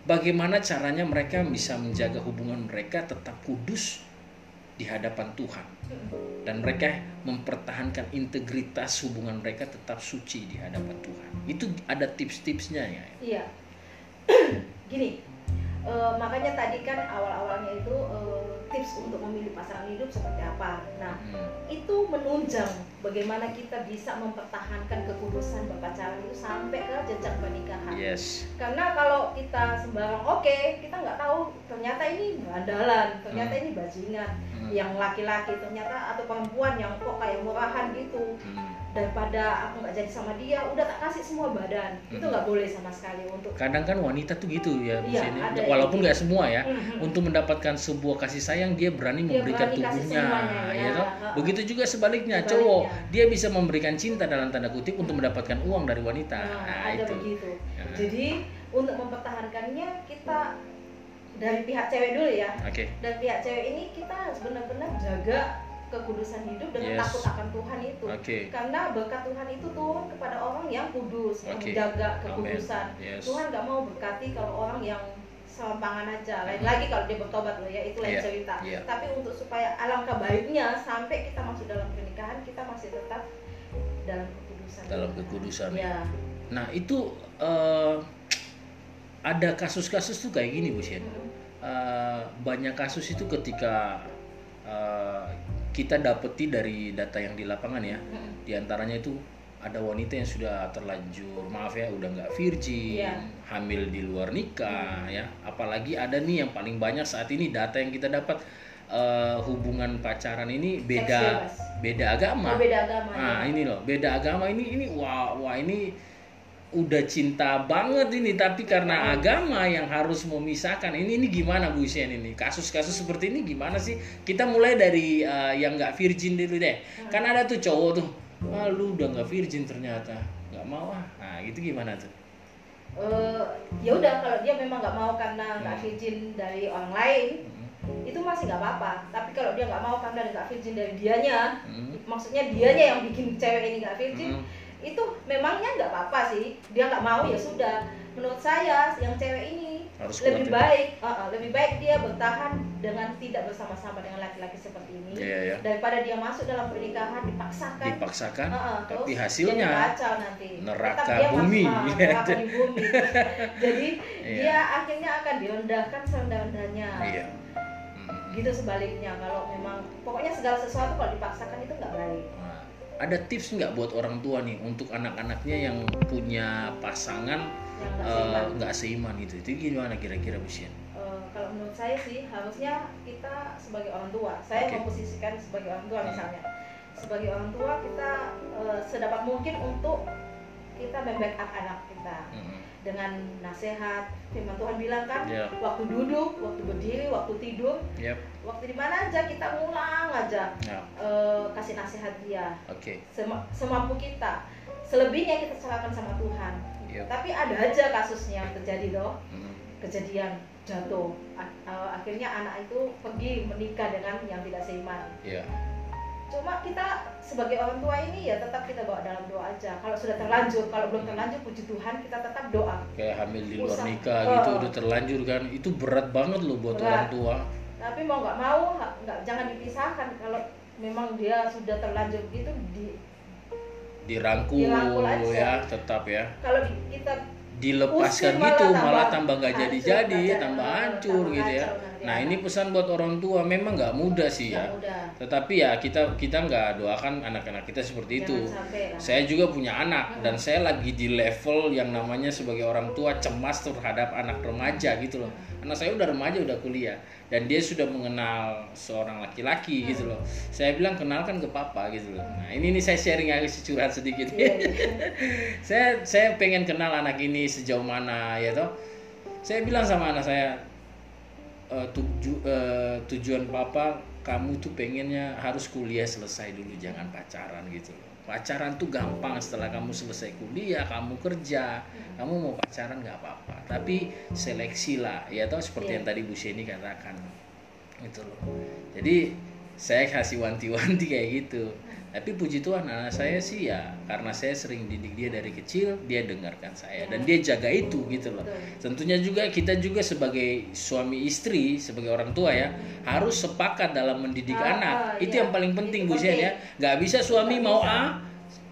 S3: bagaimana caranya mereka bisa menjaga hubungan mereka tetap kudus di hadapan Tuhan? Dan mereka mempertahankan integritas hubungan mereka tetap suci di hadapan Tuhan. Itu ada tips-tipsnya ya.
S4: Iya. *clears throat* Gini eh, makanya tadi kan awal-awalnya itu eh, tips untuk memilih pasangan hidup seperti apa nah
S3: Hmm.
S4: itu menunjang bagaimana kita bisa mempertahankan kekudusan berpacaran itu sampai ke jenjang pernikahan
S3: yes
S4: karena kalau kita sembarang oke kita nggak tahu ternyata ini berandalan ternyata
S3: Hmm.
S4: ini bajingan
S3: Hmm.
S4: yang laki-laki ternyata atau perempuan yang kok kayak murahan gitu
S3: Hmm.
S4: Daripada aku nggak jadi sama dia udah tak kasih semua badan itu
S3: Hmm.
S4: nggak boleh sama sekali untuk
S3: kadang kan wanita tuh gitu ya Seni.
S4: ada
S3: walaupun
S4: yang
S3: nggak semua ya
S4: Mhm.
S3: untuk mendapatkan sebuah kasih sayang dia berani
S4: Dia
S3: memberikan
S4: berani
S3: tubuhnya
S4: semuanya,
S3: ya
S4: ya.
S3: toh? Begitu juga sebaliknya
S4: Sebaliknya.
S3: cowok dia bisa memberikan cinta dalam tanda kutip untuk mendapatkan uang dari wanita
S4: Nah,
S3: nah,
S4: ada
S3: itu
S4: begitu
S3: Ya.
S4: jadi untuk mempertahankannya kita dari pihak cewek dulu ya
S3: oke
S4: dan pihak cewek ini kita harus benar-benar jaga kekudusan hidup dengan
S3: Yes.
S4: takut akan Tuhan itu.
S3: Oke.
S4: Karena berkat Tuhan itu turun kepada orang yang kudus yang
S3: Oke.
S4: menjaga kekudusan.
S3: Yes.
S4: Tuhan nggak mau berkati kalau orang yang selampangan aja. Lain lagi kalau dia bertobat loh ya itu lain
S3: Iya,
S4: cerita.
S3: Iya.
S4: tapi untuk supaya alangkah baiknya sampai kita masuk dalam pernikahan kita masih tetap dalam kekudusan.
S3: Dalam kekudusan
S4: ya.
S3: Nah itu eh, ada kasus-kasus tuh kayak gini Bu Sien.
S4: Mm-mm.
S3: Eh, banyak kasus itu ketika eh, kita dapeti dari data yang di lapangan ya
S4: Mm-mm.
S3: di antaranya itu ada wanita yang sudah terlanjur maaf ya udah nggak virgin
S4: Iya.
S3: hamil di luar nikah ya apalagi ada nih yang paling banyak saat ini data yang kita dapat eh, hubungan pacaran ini beda beda agama
S4: Oh, beda agama
S3: nah
S4: ya.
S3: ini loh beda agama ini ini wah wah ini udah cinta banget ini tapi karena agama yang harus memisahkan. Ini ini gimana Bu Sien ini? Kasus-kasus seperti ini gimana sih? Kita mulai dari eh, yang nggak virgin dulu deh. Kan ada tuh cowok tuh ah lu udah nggak virgin ternyata. Nggak mau ah. Nah itu gimana tuh?
S4: Eh, ya udah kalau dia memang nggak mau karena nggak
S3: Hmm.
S4: virgin dari orang lain
S3: Hmm,
S4: itu masih nggak apa-apa. Tapi kalau dia nggak mau karena nggak virgin dari dianya
S3: hmm,
S4: maksudnya dianya yang bikin cewek ini nggak virgin
S3: hmm.
S4: Itu memangnya nggak apa-apa sih dia nggak mau ya sudah menurut saya yang cewek ini
S3: harus
S4: lebih
S3: kuat ya.
S4: baik uh, uh, lebih baik dia bertahan dengan tidak bersama-sama dengan laki-laki seperti ini
S3: Iya, ya.
S4: daripada dia masuk dalam pernikahan dipaksakan
S3: dipaksakan
S4: Uh, uh,
S3: tapi hasilnya
S4: kacau nanti
S3: neraka
S4: dia
S3: bumi.
S4: neraka di bumi *laughs* jadi
S3: Iya.
S4: dia akhirnya akan direndahkan serendah-rendahnya
S3: iya Hmm.
S4: gitu sebaliknya kalau memang pokoknya segala sesuatu kalau dipaksakan itu nggak baik
S3: ada tips nggak buat orang tua nih untuk anak-anaknya yang punya pasangan
S4: nggak
S3: nggak seiman itu itu gimana kira-kira Bu Sian?
S4: Eh, kalau menurut saya sih harusnya kita sebagai orang tua saya
S3: Oke.
S4: memposisikan sebagai orang tua
S3: Hmm.
S4: misalnya sebagai orang tua kita eh, sedapat mungkin untuk kita membackup anak kita
S3: Mm-mm.
S4: Dengan nasihat firman Tuhan bilang kan
S3: Ya.
S4: waktu duduk waktu berdiri waktu tidur
S3: Yap.
S4: waktu di mana aja kita ngulang aja
S3: Ya.
S4: eh, kasih nasihat dia
S3: Oke.
S4: Sema- semampu kita selebihnya kita serahkan sama Tuhan
S3: Yap.
S4: tapi ada aja kasusnya yang terjadi loh
S3: Mm.
S4: kejadian jatuh A- eh, akhirnya anak itu pergi menikah dengan yang tidak seiman
S3: Ya.
S4: Cuma kita sebagai orang tua ini ya tetap kita bawa dalam doa aja kalau sudah terlanjur kalau belum terlanjur puji Tuhan kita tetap doa
S3: kayak hamil di luar
S4: Usah.
S3: nikah
S4: Oh.
S3: gitu udah terlanjur kan itu berat banget loh buat
S4: Berat.
S3: orang tua
S4: tapi mau nggak mau nggak jangan dipisahkan kalau memang dia sudah terlanjur gitu di
S3: dirangkul,
S4: Dirangkul aja.
S3: ya tetap ya
S4: kalau kita
S3: dilepaskan gitu
S4: malah
S3: tambah nggak
S4: hancur,
S3: jadi-jadi tambah hancur
S4: tambah
S3: gitu ya
S4: kacau nanti
S3: nah
S4: anak.
S3: ini pesan buat orang tua. Memang nggak mudah sih ya
S4: ya. udah
S3: tetapi ya kita kita nggak doakan anak-anak kita seperti itu.
S4: jangan lah.
S3: Saya juga punya anak
S4: Hmm.
S3: dan saya lagi di level yang namanya sebagai orang tua cemas terhadap anak remaja gitu loh. Anak saya udah remaja udah kuliah. Dan dia sudah mengenal seorang laki-laki gitu loh. Saya bilang kenalkan ke papa gitu loh. Nah ini nih saya sharing agak curhat sedikit.
S4: Iya, iya. *laughs*
S3: saya saya pengen kenal anak ini sejauh mana ya toh. Saya bilang sama anak saya "Eh, tuju- eh, tujuan papa kamu tuh pengennya harus kuliah selesai dulu jangan pacaran gitu loh. Pacaran tuh gampang setelah kamu selesai kuliah kamu kerja kamu mau pacaran nggak apa-apa. Tapi seleksi lah ya toh seperti
S4: Iya.
S3: yang tadi Bu Sheni katakan gitu loh. Jadi saya kasih wanti-wanti kayak gitu tapi puji Tuhan anak saya sih ya karena saya sering didik dia dari kecil dia dengarkan saya dan dia jaga itu gitu loh tentunya juga kita juga sebagai suami istri sebagai orang tua ya harus sepakat dalam mendidik
S4: Ah,
S3: anak
S4: ah,
S3: itu
S4: iya.
S3: yang paling penting Bu
S4: penting.
S3: ya nggak bisa suami mau
S4: bisa.
S3: A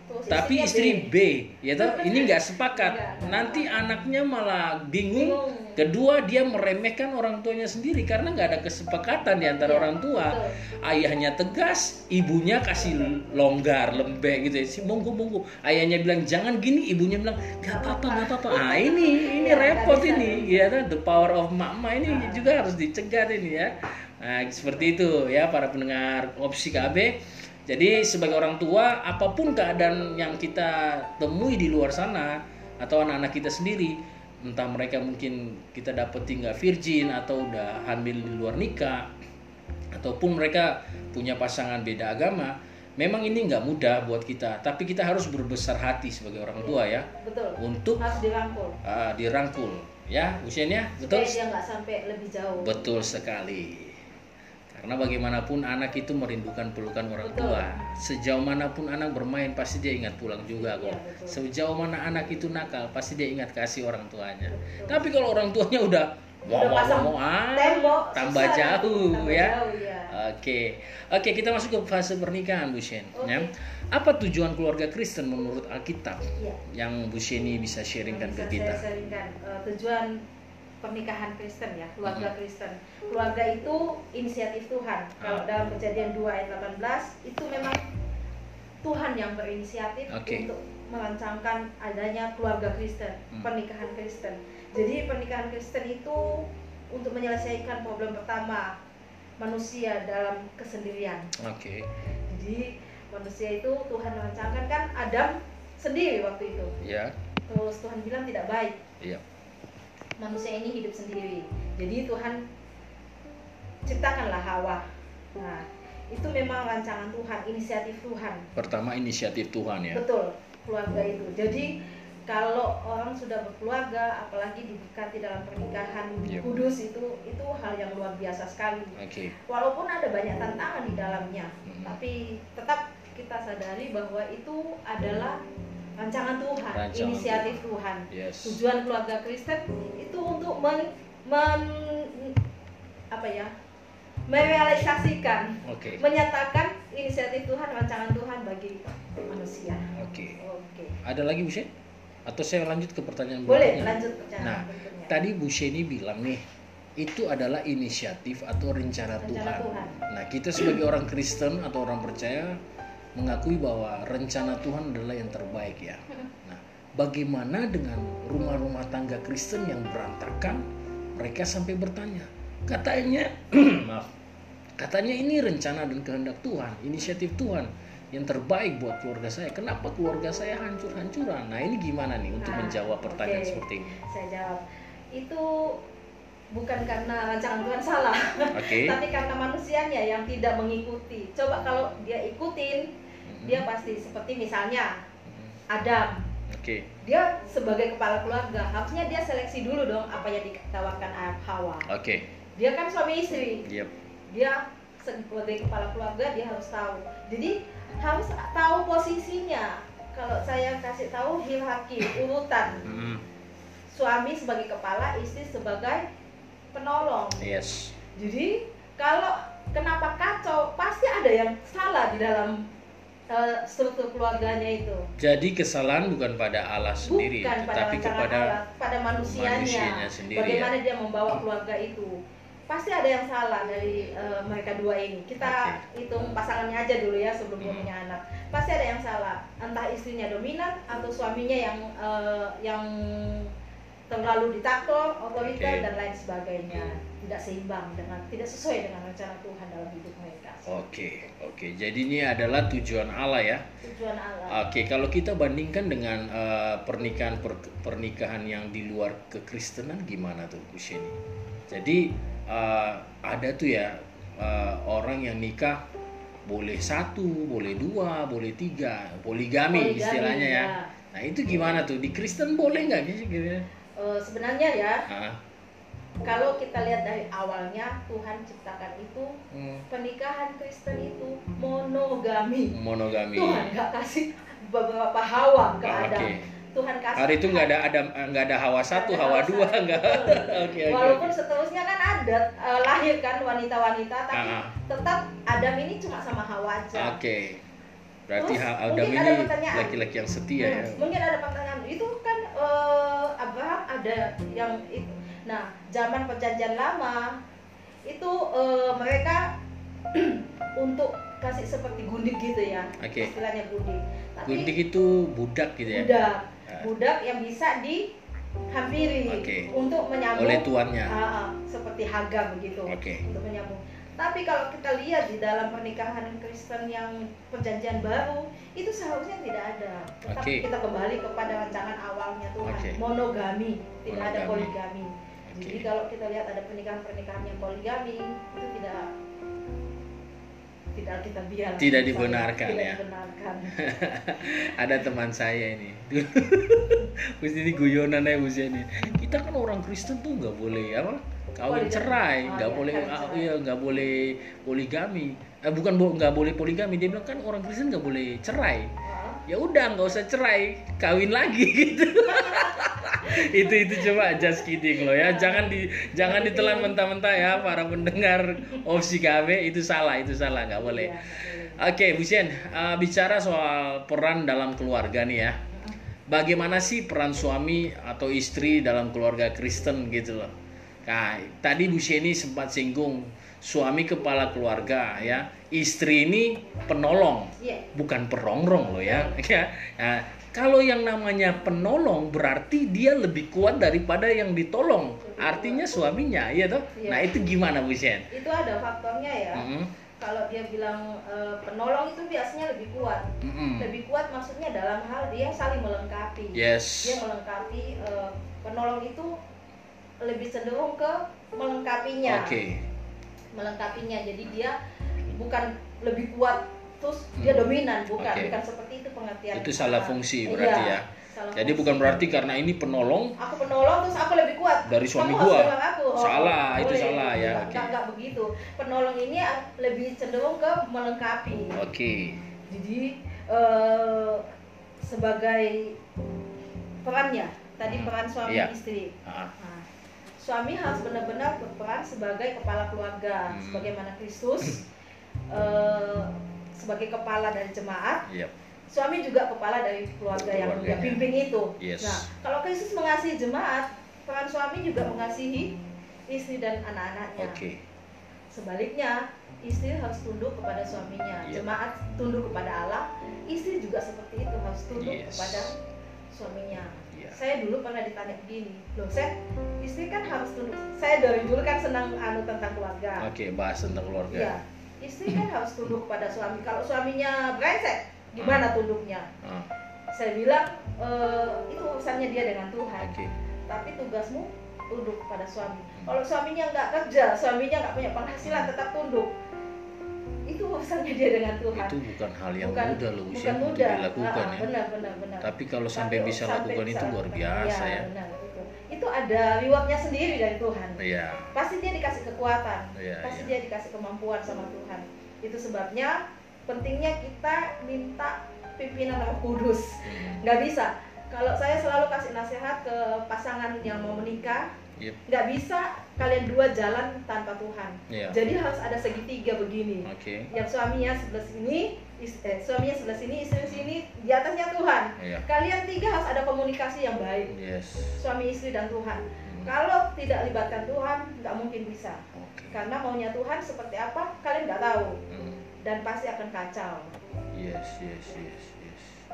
S4: Tuh,
S3: tapi istri
S4: B.
S3: B ya toh? Ini nggak sepakat.
S4: Nggak.
S3: nanti anaknya malah bingung.
S4: Bingung.
S3: kedua dia meremehkan orang tuanya sendiri karena nggak ada kesepakatan di antara
S4: Iya,
S3: orang tua. ayahnya tegas ibunya kasih longgar lembek gitu ya. Si monggo monggo. Ayahnya bilang jangan gini. Ibunya bilang nggak apa-apa nggak apa-apa. ah ini ini
S4: Iya,
S3: repot ini. ya kan the power of mama ini juga harus dicegat ini ya. Nah seperti itu ya para pendengar opsi KB jadi sebagai orang tua apa pun keadaan yang kita temui di luar sana atau anak-anak kita sendiri entah mereka mungkin kita dapet tinggal virgin atau udah hamil di luar nikah ataupun mereka punya pasangan beda agama memang ini nggak mudah buat kita. Tapi kita harus berbesar hati sebagai orang tua ya.
S4: Betul.
S3: Untuk
S4: harus dirangkul.
S3: Ah, dirangkul. Ya usianya betul?
S4: Supaya dia nggak sampai lebih jauh.
S3: Betul sekali karena bagaimanapun anak itu merindukan pelukan orang
S4: Betul.
S3: tua sejauh mana pun anak bermain pasti dia ingat pulang juga kok
S4: Iya, betul.
S3: sejauh mana anak itu nakal pasti dia ingat kasih orang tuanya tapi kalau orang tuanya udah
S4: pasang
S3: wow, ah,
S4: tembok
S3: tambah
S4: susah.
S3: jauh
S4: Tambah
S3: ya
S4: jauh, ya.
S3: Oke, oke kita masuk ke fase pernikahan Bu Shen.
S4: Oke.
S3: Ya. Apa tujuan keluarga Kristen menurut Alkitab
S4: Iya.
S3: yang Bu Sheni bisa sharingkan
S4: bisa
S3: ke kita?
S4: saya sharingkan Eh, tujuan pernikahan Kristen ya keluarga
S3: Mm-hmm.
S4: Kristen. Keluarga itu inisiatif Tuhan. Kalau
S3: Ah.
S4: dalam kejadian 2 ayat 18 itu memang Tuhan yang berinisiatif
S3: Oke.
S4: untuk merancangkan adanya keluarga Kristen
S3: Hmm.
S4: pernikahan Kristen. Jadi pernikahan Kristen itu untuk menyelesaikan problem pertama manusia dalam kesendirian.
S3: Oke,
S4: jadi manusia itu Tuhan merancangkan kan Adam sendiri waktu itu.
S3: Ya,
S4: terus Tuhan bilang tidak baik.
S3: Iya,
S4: manusia ini hidup sendiri. Jadi Tuhan ciptakanlah Hawa. Nah, itu memang rancangan Tuhan, inisiatif Tuhan.
S3: pertama inisiatif Tuhan ya.
S4: Betul, keluarga itu. Jadi kalau orang sudah berkeluarga, apalagi diberkati dalam pernikahan
S3: Yep.
S4: kudus itu itu hal yang luar biasa sekali.
S3: Oke,
S4: Walaupun ada banyak tantangan di dalamnya,
S3: Mhm.
S4: tapi tetap kita sadari bahwa itu adalah rancangan Tuhan,
S3: Rancangan
S4: inisiatif Tuhan
S3: yes,
S4: tujuan keluarga Kristen itu untuk men, men- apa ya merealisasikan
S3: oke,
S4: menyatakan inisiatif Tuhan rancangan Tuhan bagi manusia
S3: oke.
S4: oke
S3: Ada lagi Bu? Atau saya lanjut ke pertanyaan
S4: boleh
S3: berikutnya?
S4: lanjut
S3: Nah,
S4: pertanyaan berikutnya
S3: Tadi Bu Sheni bilang nih, itu adalah inisiatif atau rencana,
S4: Rencana
S3: Tuhan.
S4: Tuhan.
S3: Nah, kita sebagai orang Kristen atau orang percaya mengakui bahwa rencana Tuhan adalah yang terbaik ya. Nah, bagaimana dengan rumah-rumah tangga Kristen yang berantakan? Mereka sampai bertanya, katanya, *clears throat* maaf, katanya ini rencana dan kehendak Tuhan, inisiatif Tuhan yang terbaik buat keluarga saya. Kenapa keluarga saya hancur-hancuran? Nah, ini gimana nih untuk
S4: Nah,
S3: menjawab pertanyaan
S4: oke.
S3: seperti ini?
S4: saya jawab itu bukan karena rancangan Tuhan salah
S3: Oke. *laughs*
S4: tapi karena manusianya yang tidak mengikuti coba kalau dia ikutin dia pasti seperti misalnya
S3: Mhm.
S4: Adam.
S3: Oke,
S4: dia sebagai kepala keluarga harusnya dia seleksi dulu dong apa yang ditawarkan Hawa.
S3: Oke,
S4: dia kan suami istri.
S3: Yep,
S4: dia sebagai kepala keluarga dia harus tahu. Jadi harus tahu posisinya. Kalau saya kasih tahu hierarki urutan.
S3: Mm,
S4: suami sebagai kepala istri sebagai penolong.
S3: Yes.
S4: Jadi kalau kenapa kacau pasti ada yang salah di dalam struktur keluarganya itu.
S3: Jadi kesalahan bukan pada Allah sendiri
S4: bukan pada
S3: tetapi
S4: rancangan
S3: kepada
S4: Allah, pada manusianya,
S3: manusianya sendiri,
S4: bagaimana
S3: ya.
S4: dia membawa keluarga itu. Pasti ada yang salah dari eh, mereka dua ini. Kita hitung pasangannya aja dulu ya sebelum
S3: Hmm.
S4: punya anak. Pasti ada yang salah. Entah istrinya dominan atau suaminya yang eh, yang terlalu diktator otoriter
S3: Oke.
S4: dan lain sebagainya tidak seimbang dengan tidak sesuai dengan rencana Tuhan dalam hidup mereka
S3: oke oke jadi ini adalah tujuan Allah ya
S4: tujuan Allah
S3: Oke, kalau kita bandingkan dengan eh, pernikahan per- pernikahan yang di luar kekristenan gimana tuh Bu Sheni? Jadi eh, ada tuh ya eh, orang yang nikah boleh satu, boleh dua, boleh tiga, poligami,
S4: Poligami,
S3: istilahnya ya.
S4: ya.
S3: Nah itu gimana tuh di Kristen boleh nggak? Gitu?
S4: Eh, sebenarnya ya
S3: Ah,
S4: kalau kita lihat dari awalnya Tuhan ciptakan itu
S3: hmm,
S4: pernikahan Kristen itu monogami.
S3: monogami.
S4: Tuhan nggak kasih beberapa hawa ke
S3: Ah,
S4: Adam.
S3: Oke.
S4: Tuhan kasih.
S3: Hari itu nggak ada ada nggak ada hawa satu,
S4: ada
S3: hawa
S4: hawa
S3: dua nggak. *laughs* Oke.
S4: Walaupun seterusnya kan ada eh, lahir kan wanita-wanita, tapi
S3: Ah, ah.
S4: tetap Adam ini cuma sama Hawa aja.
S3: Oke. Berarti
S4: Terus,
S3: Adam ini laki-laki yang setia ya.
S4: Hmm, Mungkin ada pertanyaan, itu kan eh, Abraham ada yang itu. Nah, zaman perjanjian lama itu eh, mereka *clears throat* untuk kasih seperti gundik gitu ya,
S3: Oke.
S4: istilahnya gundik. Tapi
S3: Gundik itu budak gitu ya.
S4: budak,
S3: Ah.
S4: budak yang bisa dihampiri
S3: Oke.
S4: untuk menyambung
S3: Oleh tuannya.
S4: Ah, ah, seperti Hagar begitu
S3: Oke.
S4: untuk menyambung. Tapi kalau kita lihat di dalam pernikahan Kristen yang perjanjian baru itu seharusnya tidak ada. Tetap
S3: Oke.
S4: kita kembali kepada rancangan awalnya Tuhan,
S3: Oke.
S4: monogami, tidak ada
S3: Monogami.
S4: poligami.
S3: Oke.
S4: Jadi kalau kita lihat ada pernikahan-pernikahan yang poligami itu tidak tidak kita biar
S3: Tidak dibenarkan,
S4: tidak
S3: ya.
S4: dibenarkan. *laughs*
S3: Ada teman saya ini. *laughs* Terus ini guyonan ya ini. Kita kan orang Kristen tuh nggak boleh apa? Kawin cerai,
S4: Oh,
S3: nggak
S4: iya,
S3: boleh
S4: kawin
S3: ah, iya nggak boleh poligami. Eh, bukan nggak boleh poligami, dia bilang kan orang Kristen nggak boleh cerai.
S4: Ah,
S3: Ya udah nggak usah cerai, kawin lagi *laughs* gitu. itu itu coba just kidding loh ya jangan di jangan ditelan mentah-mentah ya para pendengar opsi KB itu salah itu salah nggak boleh
S4: iya.
S3: Oke, Bu Sien, uh, bicara soal peran dalam keluarga nih ya. Bagaimana sih peran suami atau istri dalam keluarga Kristen gitu loh. Nah, tadi Bu Sieni sempat singgung suami kepala keluarga ya, istri ini penolong,
S4: Iya.
S3: bukan perongrong loh ya. *laughs* Ya. Nah, kalau yang namanya penolong berarti dia lebih kuat daripada yang ditolong. Artinya suaminya, ya toh?
S4: Iya.
S3: Nah, itu gimana Bu Sien?
S4: Itu ada faktornya ya.
S3: Mm-mm,
S4: Kalau dia bilang eh, penolong itu biasanya lebih kuat.
S3: mm-mm.
S4: Lebih kuat maksudnya dalam hal dia saling melengkapi.
S3: Yes.
S4: Dia melengkapi eh, penolong itu lebih cenderung ke melengkapinya.
S3: Oke.
S4: Melengkapinya. Jadi dia bukan lebih kuat terus dia dominan, bukan.
S3: Oke.
S4: Bukan seperti itu pengertian.
S3: Itu salah
S4: Ah,
S3: fungsi
S4: iya,
S3: berarti ya.
S4: salah
S3: Jadi
S4: fungsi.
S3: bukan berarti karena ini penolong
S4: aku penolong terus aku lebih kuat
S3: Dari suami
S4: Kamu
S3: gua.
S4: aku.
S3: Salah, itu
S4: boleh.
S3: salah ya,
S4: Enggak,
S3: oke.
S4: enggak, enggak begitu penolong ini lebih cenderung ke melengkapi
S3: Oke.
S4: jadi eh, sebagai perannya tadi
S3: Hmm,
S4: peran suami
S3: iya.
S4: istri
S3: Ah,
S4: Nah, suami harus benar-benar berperan sebagai kepala keluarga
S3: Hmm.
S4: sebagaimana Kristus *coughs* eh, sebagai kepala dari jemaat
S3: Yep.
S4: suami juga kepala dari keluarga yang dia pimpin itu.
S3: Yes.
S4: Nah, kalau Kristus mengasihi jemaat, peran suami juga mengasihi istri dan anak-anaknya.
S3: Oke.
S4: Sebaliknya, istri harus tunduk kepada suaminya.
S3: Iya.
S4: Jemaat tunduk kepada Allah, istri juga seperti itu harus tunduk
S3: Yes.
S4: kepada suaminya.
S3: Iya.
S4: Saya dulu pernah ditanya begini, loh saya istri kan harus tunduk. Saya dari dulu kan senang anu tentang keluarga.
S3: Oke, bahas tentang keluarga.
S4: Iya, istri kan harus tunduk kepada suami. Kalau suaminya brengsek, gimana tunduknya?
S3: Ah,
S4: Saya bilang "Eh, itu urusannya dia dengan Tuhan.
S3: Oke.
S4: Tapi tugasmu tunduk kepada suami. Kalau suaminya nggak kerja, suaminya nggak punya penghasilan, tetap tunduk. Itu urusannya dia dengan Tuhan.
S3: Itu bukan hal yang
S4: bukan,
S3: mudah loh
S4: bukan
S3: usia untuk
S4: mudah.
S3: dilakukan
S4: Ah,
S3: ya.
S4: Benar, benar, benar.
S3: Tapi kalau sampai bisa
S4: sampai
S3: lakukan itu luar biasa
S4: Iya,
S3: ya.
S4: Benar, itu. itu ada rewardnya sendiri dari Tuhan
S3: Iya.
S4: pasti dia dikasih kekuatan
S3: Iya,
S4: pasti
S3: iya.
S4: dia dikasih kemampuan sama Tuhan itu sebabnya pentingnya kita minta pimpinan Roh Kudus
S3: Hmm.
S4: nggak bisa kalau saya selalu kasih nasihat ke pasangan yang mau menikah
S3: Yep.
S4: nggak bisa kalian dua jalan tanpa Tuhan
S3: Iya.
S4: jadi harus ada segitiga begini
S3: Oke.
S4: yang suaminya sebelah sini is- eh, suaminya sebelah sini istri sini di atasnya Tuhan
S3: Iya.
S4: kalian tiga harus ada komunikasi yang baik
S3: Yes.
S4: suami istri dan Tuhan
S3: Hmm.
S4: kalau tidak libatkan Tuhan nggak mungkin bisa
S3: Oke.
S4: karena maunya Tuhan seperti apa kalian nggak tahu
S3: Hmm.
S4: dan pasti akan kacau
S3: yes, yes, yes.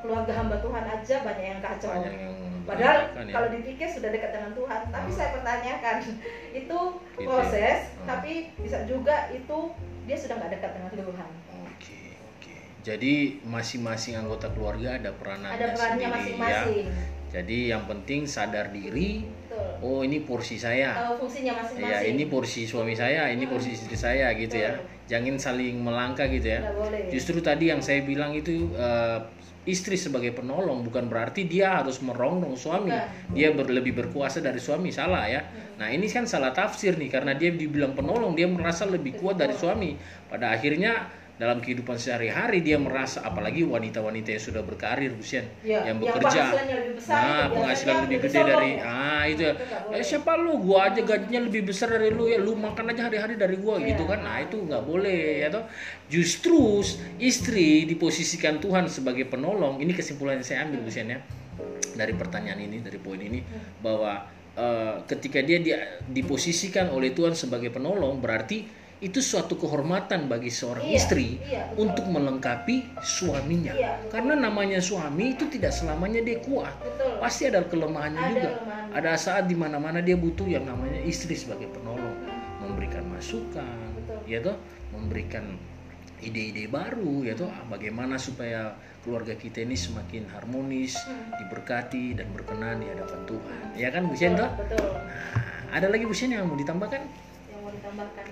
S4: Keluarga hamba Tuhan aja banyak yang kacau
S3: Banyak yang
S4: padahal
S3: berantakan ya.
S4: kalau dipikir sudah dekat dengan Tuhan tapi
S3: Hmm.
S4: saya pertanyakan *laughs* itu
S3: Gitu.
S4: proses
S3: Hmm.
S4: tapi bisa juga itu dia sudah nggak dekat dengan Tuhan
S3: Oke, oke. Jadi masing-masing anggota keluarga ada peranannya
S4: ada perannya
S3: sendiri
S4: masing-masing
S3: ya. Jadi yang penting sadar diri.
S4: Betul.
S3: Oh ini porsi saya.
S4: Tahu fungsinya
S3: Ya
S4: masing-masing
S3: ini porsi suami saya, ini
S4: Hmm.
S3: porsi istri saya gitu ya.
S4: Betul.
S3: Jangan saling melangkah gitu ya.
S4: nggak boleh
S3: Justru tadi yang saya bilang itu eh, istri sebagai penolong bukan berarti dia harus merongrong suami.
S4: Bukan.
S3: Dia ber- lebih berkuasa dari suami, salah ya. Nah, ini kan salah tafsir nih karena dia dibilang penolong, dia merasa lebih kuat dari suami. Pada akhirnya dalam kehidupan sehari-hari dia merasa apalagi wanita-wanita yang sudah berkarir Busian
S4: Ya,
S3: yang
S4: yang
S3: bekerja.
S4: penghasilannya lebih besar
S3: nah, penghasilan lebih gede dari
S4: ya.
S3: ah itu ya. Eh siapa lu? Gua aja gajinya lebih besar dari lu ya. Lu makan aja hari-hari dari gua
S4: Iya.
S3: gitu kan. Nah, itu nggak boleh ya toh. Justru istri diposisikan Tuhan sebagai penolong. Ini kesimpulan yang saya ambil Busian ya. Dari pertanyaan ini, dari poin ini bahwa eh, ketika dia di- diposisikan oleh Tuhan sebagai penolong berarti itu suatu kehormatan bagi seorang
S4: Iya,
S3: istri
S4: iya, betul.
S3: untuk melengkapi suaminya.
S4: Iya, betul.
S3: Karena namanya suami itu tidak selamanya dia kuat.
S4: betul
S3: Pasti ada kelemahannya
S4: Ada
S3: juga.
S4: kelemahannya.
S3: Ada saat di mana-mana dia butuh yang namanya istri sebagai penolong, memberikan masukan,
S4: Betul.
S3: ya toh, memberikan ide-ide baru, ya toh, ah, bagaimana supaya keluarga kita ini semakin harmonis,
S4: Hmm.
S3: diberkati dan berkenan di hadapan Tuhan. Ya kan, Bu toh?
S4: betul.
S3: Nah, ada lagi Bu yang mau ditambahkan?
S4: Ditambahkan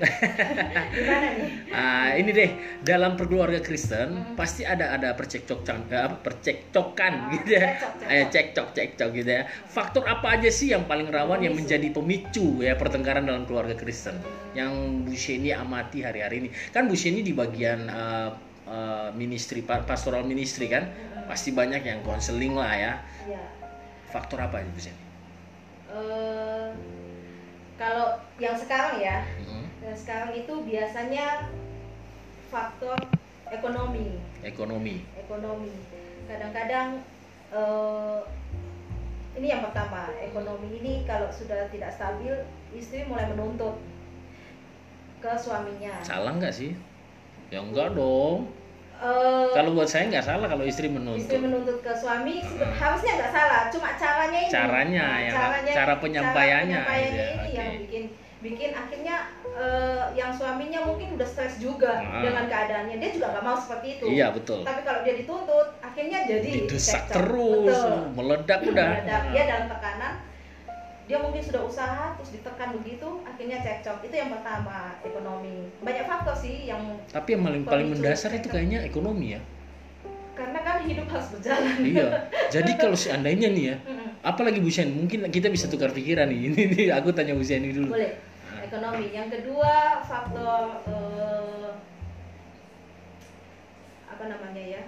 S4: *laughs* gimana nih
S3: Ah, ini deh dalam perkeluarga Kristen
S4: Hmm.
S3: pasti ada ada percekcokan, eh, apa, percekcokan
S4: Ah,
S3: gitu ya,
S4: cekcok, cekcok.
S3: Eh, cekcok cekcok gitu ya. Faktor apa aja sih yang paling rawan yang menjadi pemicu ya pertengkaran dalam keluarga Kristen? Yang Bu Sheni amati hari-hari ini, kan Bu Sheni di bagian eh, eh, ministry pa- pastoral ministry kan, pasti banyak yang konseling lah ya.
S4: ya
S3: Faktor apa Bu Sheni?
S4: eh, kalau yang sekarang ya
S3: Mm-mm.
S4: yang sekarang itu biasanya faktor ekonomi
S3: Ekonomi.
S4: ekonomi kadang-kadang eh, ini yang pertama ekonomi ini kalau sudah tidak stabil istri mulai menuntut ke suaminya
S3: Salah nggak sih? Ya enggak dong.
S4: Eh,
S3: Kalau buat saya nggak salah kalau istri
S4: istri
S3: menuntut.
S4: menuntut ke suami sebe- harusnya nggak salah cuma caranya ini
S3: Caranya,
S4: Nah,
S3: yang- cara penyampaiannya,
S4: cara penyampaiannya
S3: gitu ya,
S4: ini
S3: oke.
S4: yang bikin bikin akhirnya eh, yang suaminya mungkin udah stres juga
S3: Nah.
S4: dengan keadaannya dia juga nggak mau seperti itu
S3: Iya betul.
S4: tapi kalau dia dituntut akhirnya jadi
S3: Didesak terus,
S4: Betul.
S3: meledak udah.
S4: Meledak. dia dalam tekanan dia mungkin sudah usaha terus ditekan begitu akhirnya cekcok. Itu yang pertama ekonomi. Banyak faktor sih yang
S3: Tapi yang paling paling mendasar itu kayaknya ekonomi ya.
S4: karena kan hidup harus berjalan.
S3: Iya. Jadi kalau *laughs* seandainya nih ya, apalagi Bu mungkin kita bisa tukar pikiran nih. *laughs* Ini aku tanya Bu Sen dulu.
S4: boleh. Ekonomi. Yang kedua faktor eh, apa namanya ya?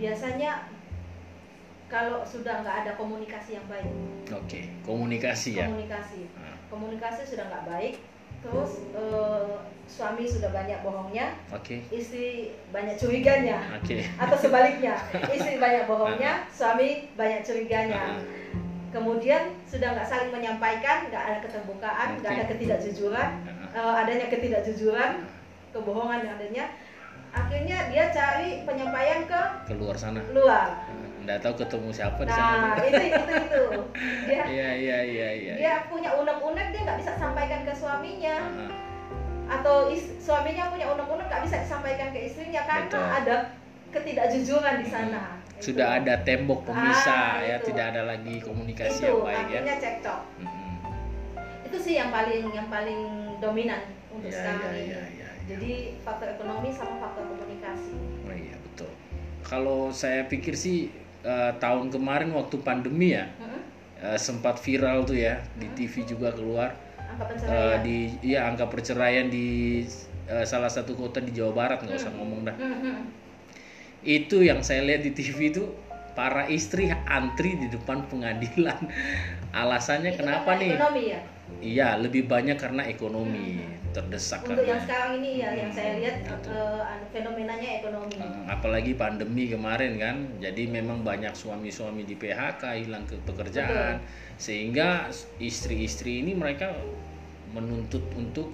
S4: Biasanya kalau sudah nggak ada komunikasi yang baik
S3: Oke, komunikasi ya.
S4: komunikasi
S3: Nah,
S4: komunikasi sudah nggak baik terus eh, suami sudah banyak bohongnya
S3: Oke.
S4: istri banyak curiganya
S3: Oke.
S4: atau sebaliknya *laughs* istri banyak bohongnya suami banyak curiganya
S3: Ah,
S4: kemudian sudah nggak saling menyampaikan nggak ada keterbukaan nggak
S3: Oke.
S4: ada ketidakjujuran eh, adanya ketidakjujuran kebohongan yang adanya akhirnya dia cari penyampaian ke
S3: keluar sana.
S4: luar
S3: Nggak tahu ketemu siapa di
S4: nah
S3: sana.
S4: itu itu itu dia *laughs*
S3: Iya iya iya iya.
S4: dia punya unek-unek dia nggak bisa sampaikan ke suaminya
S3: ah.
S4: atau is- suaminya punya unek-unek nggak bisa disampaikan ke istrinya karena
S3: Betul.
S4: ada ketidakjujuran di sana Itu.
S3: Sudah ada tembok pemisah
S4: Ah,
S3: ya,
S4: itu.
S3: tidak ada lagi komunikasi
S4: itu
S3: yang baik ya.
S4: akhirnya cekcok
S3: Mm-mm.
S4: itu sih yang paling yang paling dominan untuk
S3: Iya,
S4: sekarang
S3: iya,
S4: ini
S3: iya, iya, iya.
S4: jadi faktor ekonomi sama faktor komunikasi
S3: Oh iya betul. Kalau saya pikir sih eh, tahun kemarin waktu pandemi ya,
S4: Mm-mm.
S3: eh, sempat viral tuh ya di TV juga keluar.
S4: Angka
S3: eh,
S4: pencapaian
S3: di ya angka perceraian di eh, salah satu kota di Jawa Barat nggak usah ngomong dah.
S4: Hmm, hmm.
S3: itu yang saya lihat di TV itu para istri antri di depan pengadilan. *laughs* Alasannya
S4: Itu
S3: kenapa
S4: karena
S3: nih?
S4: ekonomi ya?
S3: Iya lebih banyak karena ekonomi terdesak
S4: untuk yang
S3: karena
S4: sekarang ini ya yang saya lihat
S3: Gitu.
S4: anu, fenomenanya ekonomi.
S3: Hmm, apalagi pandemi kemarin kan jadi memang banyak suami-suami di PHK hilang ke pekerjaan. Sehingga istri-istri ini mereka menuntut untuk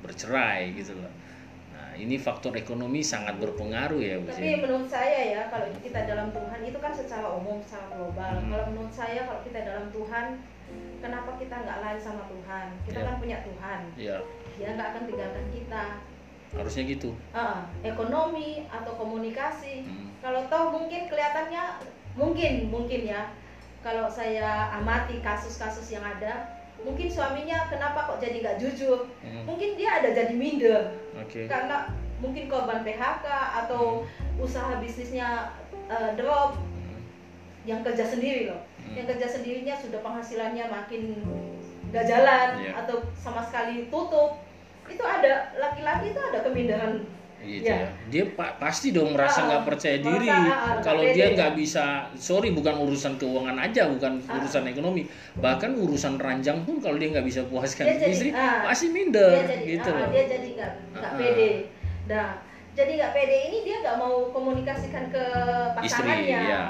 S3: bercerai gitu loh ini faktor ekonomi sangat berpengaruh ya Bu
S4: tapi menurut saya ya kalau kita dalam Tuhan itu kan secara umum secara global.
S3: Hmm.
S4: kalau menurut saya kalau kita dalam Tuhan kenapa kita nggak lari sama Tuhan? Kita
S3: Ya.
S4: kan punya Tuhan.
S3: Ya.
S4: Dia nggak akan tinggalkan kita.
S3: Harusnya gitu.
S4: Ah, ekonomi atau komunikasi.
S3: Hmm.
S4: kalau toh mungkin kelihatannya mungkin mungkin ya kalau saya amati kasus-kasus yang ada mungkin suaminya kenapa kok jadi nggak jujur
S3: Hmm.
S4: mungkin dia ada jadi minder
S3: oke
S4: karena mungkin korban PHK atau usaha bisnisnya eh, drop
S3: Hmm.
S4: yang kerja sendiri loh
S3: Hmm.
S4: yang kerja sendirinya sudah penghasilannya makin nggak jalan
S3: Iya.
S4: atau sama sekali tutup itu ada laki-laki itu ada keminderan
S3: gitu
S4: Ya.
S3: ya. Dia pa- pasti dong merasa
S4: Ah,
S3: nggak percaya
S4: merasa,
S3: diri
S4: nggak
S3: kalau dia
S4: ya.
S3: nggak bisa. Sorry, bukan urusan keuangan aja, bukan
S4: Ah.
S3: urusan ekonomi, bahkan urusan ranjang pun kalau dia nggak bisa puaskan
S4: Dia jadi,
S3: istri,
S4: ah,
S3: pasti minder
S4: dia jadi
S3: gitu
S4: ah,
S3: loh.
S4: dia jadi nggak nggak
S3: Ah.
S4: pede nah jadi nggak pede ini dia nggak mau komunikasikan ke
S3: Istri,
S4: pasangannya
S3: iya.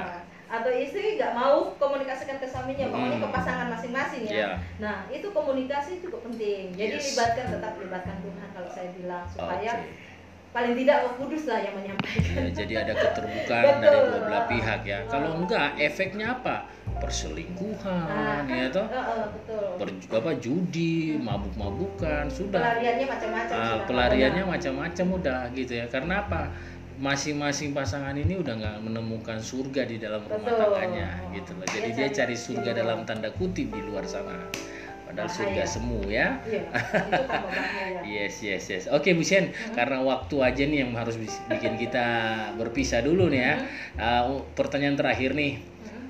S4: atau istri nggak mau komunikasikan ke suaminya pokoknya
S3: Hmm.
S4: ke pasangan masing-masing ya
S3: Iya.
S4: nah itu komunikasi cukup penting jadi
S3: Yes.
S4: libatkan tetap libatkan Tuhan kalau saya bilang supaya
S3: Oke.
S4: Paling tidak Roh Kudus lah yang menyampaikan
S3: Ya, jadi ada keterbukaan *laughs*
S4: Betul.
S3: dari dua belah pihak ya.
S4: Ah.
S3: Kalau enggak, efeknya apa? Perselingkuhan,
S4: Nah,
S3: ya
S4: kan,
S3: toh.
S4: betul
S3: Per- apa judi, mabuk-mabukan, sudah.
S4: pelariannya macam-macam
S3: Ah, pelariannya macam-macam udah gitu ya karena apa masing-masing pasangan ini udah nggak menemukan surga di dalam rumah
S4: Betul.
S3: tangganya gitu loh jadi
S4: Dia
S3: dia
S4: cari
S3: surga dalam tanda kutip di luar sana padahal
S4: Bahaya.
S3: surga semu ya.
S4: Iya itu *laughs*
S3: yes yes yes. Oke Bu Shen karena waktu aja nih yang harus bikin kita berpisah dulu nih ya. Ah, pertanyaan terakhir nih.
S4: Hmm.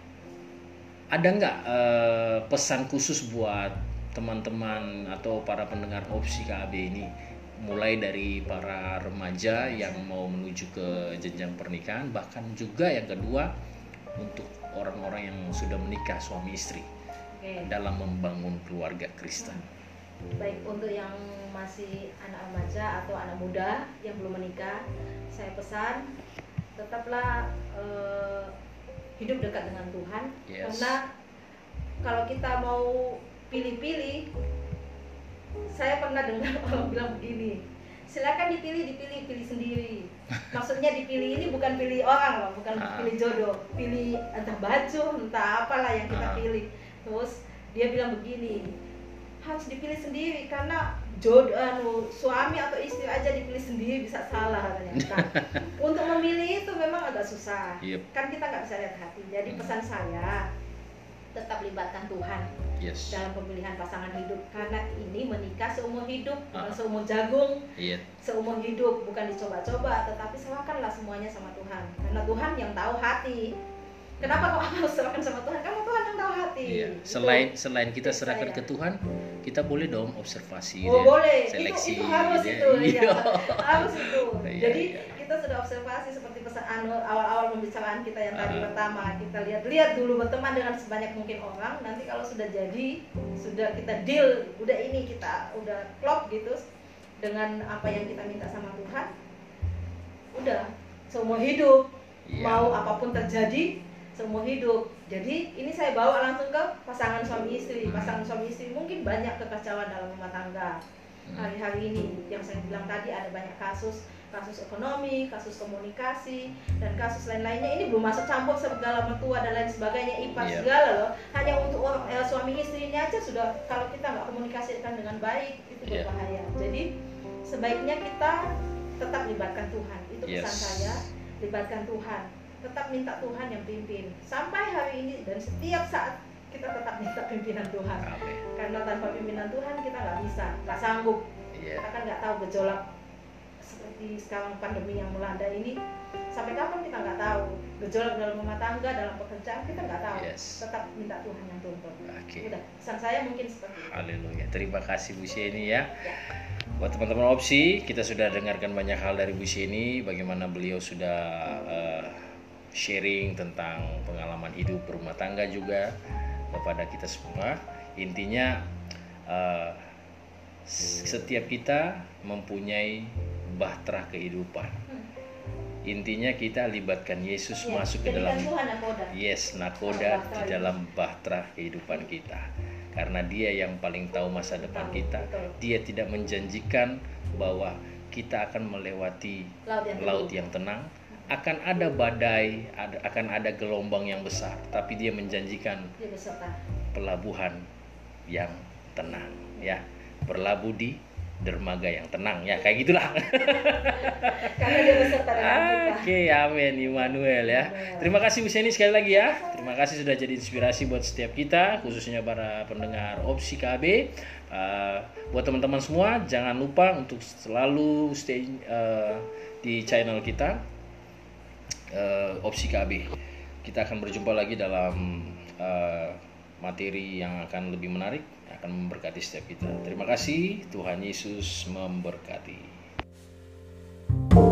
S3: ada nggak eh, pesan khusus buat teman-teman atau para pendengar opsi KB ini? Mulai dari para remaja yang mau menuju ke jenjang pernikahan bahkan juga yang kedua untuk orang-orang yang sudah menikah suami istri Dalam membangun keluarga Kristen.
S4: baik untuk yang masih anak remaja atau anak muda yang belum menikah saya pesan tetaplah eh, hidup dekat dengan Tuhan
S3: Yes.
S4: karena kalau kita mau pilih-pilih saya pernah dengar *laughs* orang bilang begini silakan dipilih dipilih pilih sendiri *laughs* maksudnya dipilih ini bukan pilih orang loh bukan
S3: Ah.
S4: pilih jodoh pilih entah baju entah apalah yang kita
S3: Ah.
S4: pilih terus dia bilang begini harus dipilih sendiri karena jodoh anu, suami atau istri aja dipilih sendiri bisa salah katanya Nah, *laughs* untuk memilih itu memang agak susah
S3: Yep.
S4: kan kita nggak bisa lihat hati jadi
S3: Hmm.
S4: pesan saya tetap libatkan Tuhan
S3: Yes.
S4: dalam pemilihan pasangan hidup karena ini menikah seumur hidup bukan
S3: Ah.
S4: seumur jagung
S3: Iya.
S4: seumur hidup bukan dicoba-coba tetapi serahkanlah semuanya sama Tuhan karena Tuhan yang tahu hati kenapa kok harus serahkan sama Tuhan karena Tuhan yang tahu hati
S3: Iya. Selain selain kita
S4: tips
S3: serahkan
S4: saya.
S3: ke Tuhan, kita boleh dong observasi
S4: Oh
S3: ya.
S4: boleh,
S3: seleksi
S4: itu, itu harus
S3: gitu ya.
S4: itu,
S3: Iya.
S4: ya. harus itu. *laughs*
S3: Iya,
S4: Jadi
S3: iya.
S4: kita sudah observasi seperti pesan anu awal-awal pembicaraan kita yang tadi
S3: Ah.
S4: pertama kita lihat-lihat dulu berteman dengan sebanyak mungkin orang. Nanti kalau sudah jadi, sudah kita deal, udah ini kita udah klop gitu dengan apa yang kita minta sama Tuhan, udah seumur hidup
S3: Iya.
S4: mau apa pun terjadi seumur hidup. Jadi ini saya bawa langsung ke pasangan suami istri. Pasangan suami istri mungkin banyak kekacauan dalam rumah tangga hari-hari ini. Yang saya bilang tadi ada banyak kasus, kasus ekonomi, kasus komunikasi, dan kasus lain-lainnya. Ini belum masuk campur segala mertua dan lain sebagainya, ipar
S3: Iya.
S4: segala loh. Hanya untuk orang eh, suami istri ini aja sudah kalau kita nggak komunikasikan dengan baik itu
S3: Iya.
S4: berbahaya. Jadi sebaiknya kita tetap libatkan Tuhan. Itu pesan
S3: Yes.
S4: saya libatkan Tuhan tetap minta Tuhan yang pimpin sampai hari ini dan setiap saat kita tetap minta pimpinan Tuhan
S3: Amin.
S4: karena tanpa pimpinan Tuhan kita nggak bisa nggak sanggup
S3: Iya.
S4: kita kan nggak tahu gejolak seperti sekarang pandemi yang melanda ini sampai kapan kita nggak tahu gejolak dalam rumah tangga dalam pekerjaan kita nggak tahu
S3: Yes.
S4: tetap minta Tuhan yang tuntun
S3: Oke.
S4: udah pesan saya mungkin seperti itu
S3: Haleluya. Terima kasih Bu Sheni ya.
S4: Ya.
S3: Buat teman-teman opsi, kita sudah dengarkan banyak hal dari Bu Sheni, bagaimana beliau sudah eh, sharing tentang pengalaman hidup berumah tangga juga kepada kita semua. Intinya eh, setiap kita mempunyai bahtera kehidupan. Intinya kita libatkan Yesus
S4: Ya,
S3: masuk ke dalam
S4: Tuhan nakoda
S3: Yes, nakoda di dalam bahtera kehidupan kita. Karena dia yang paling tahu masa depan
S4: Tahu,
S3: kita.
S4: betul.
S3: Dia tidak menjanjikan bahwa kita akan melewati
S4: laut yang
S3: laut yang tenang. Akan ada badai, ada, akan ada gelombang yang besar. Tapi dia menjanjikan pelabuhan yang tenang. Ya, berlabuh di dermaga yang tenang. Ya, kayak gitulah. *laughs*
S4: karena dia beserta dengan kita
S3: Oke, amin Immanuel ya. Terima kasih Bu Seni sekali lagi ya. Terima kasih sudah jadi inspirasi buat setiap kita, khususnya para pendengar Opsi KB. Uh, buat teman-teman semua, jangan lupa untuk selalu stay uh, di channel kita uh, opsi KB. Kita akan berjumpa lagi dalam uh, materi yang akan lebih menarik, yang akan memberkati setiap kita. Terima kasih, Tuhan Yesus memberkati. thank you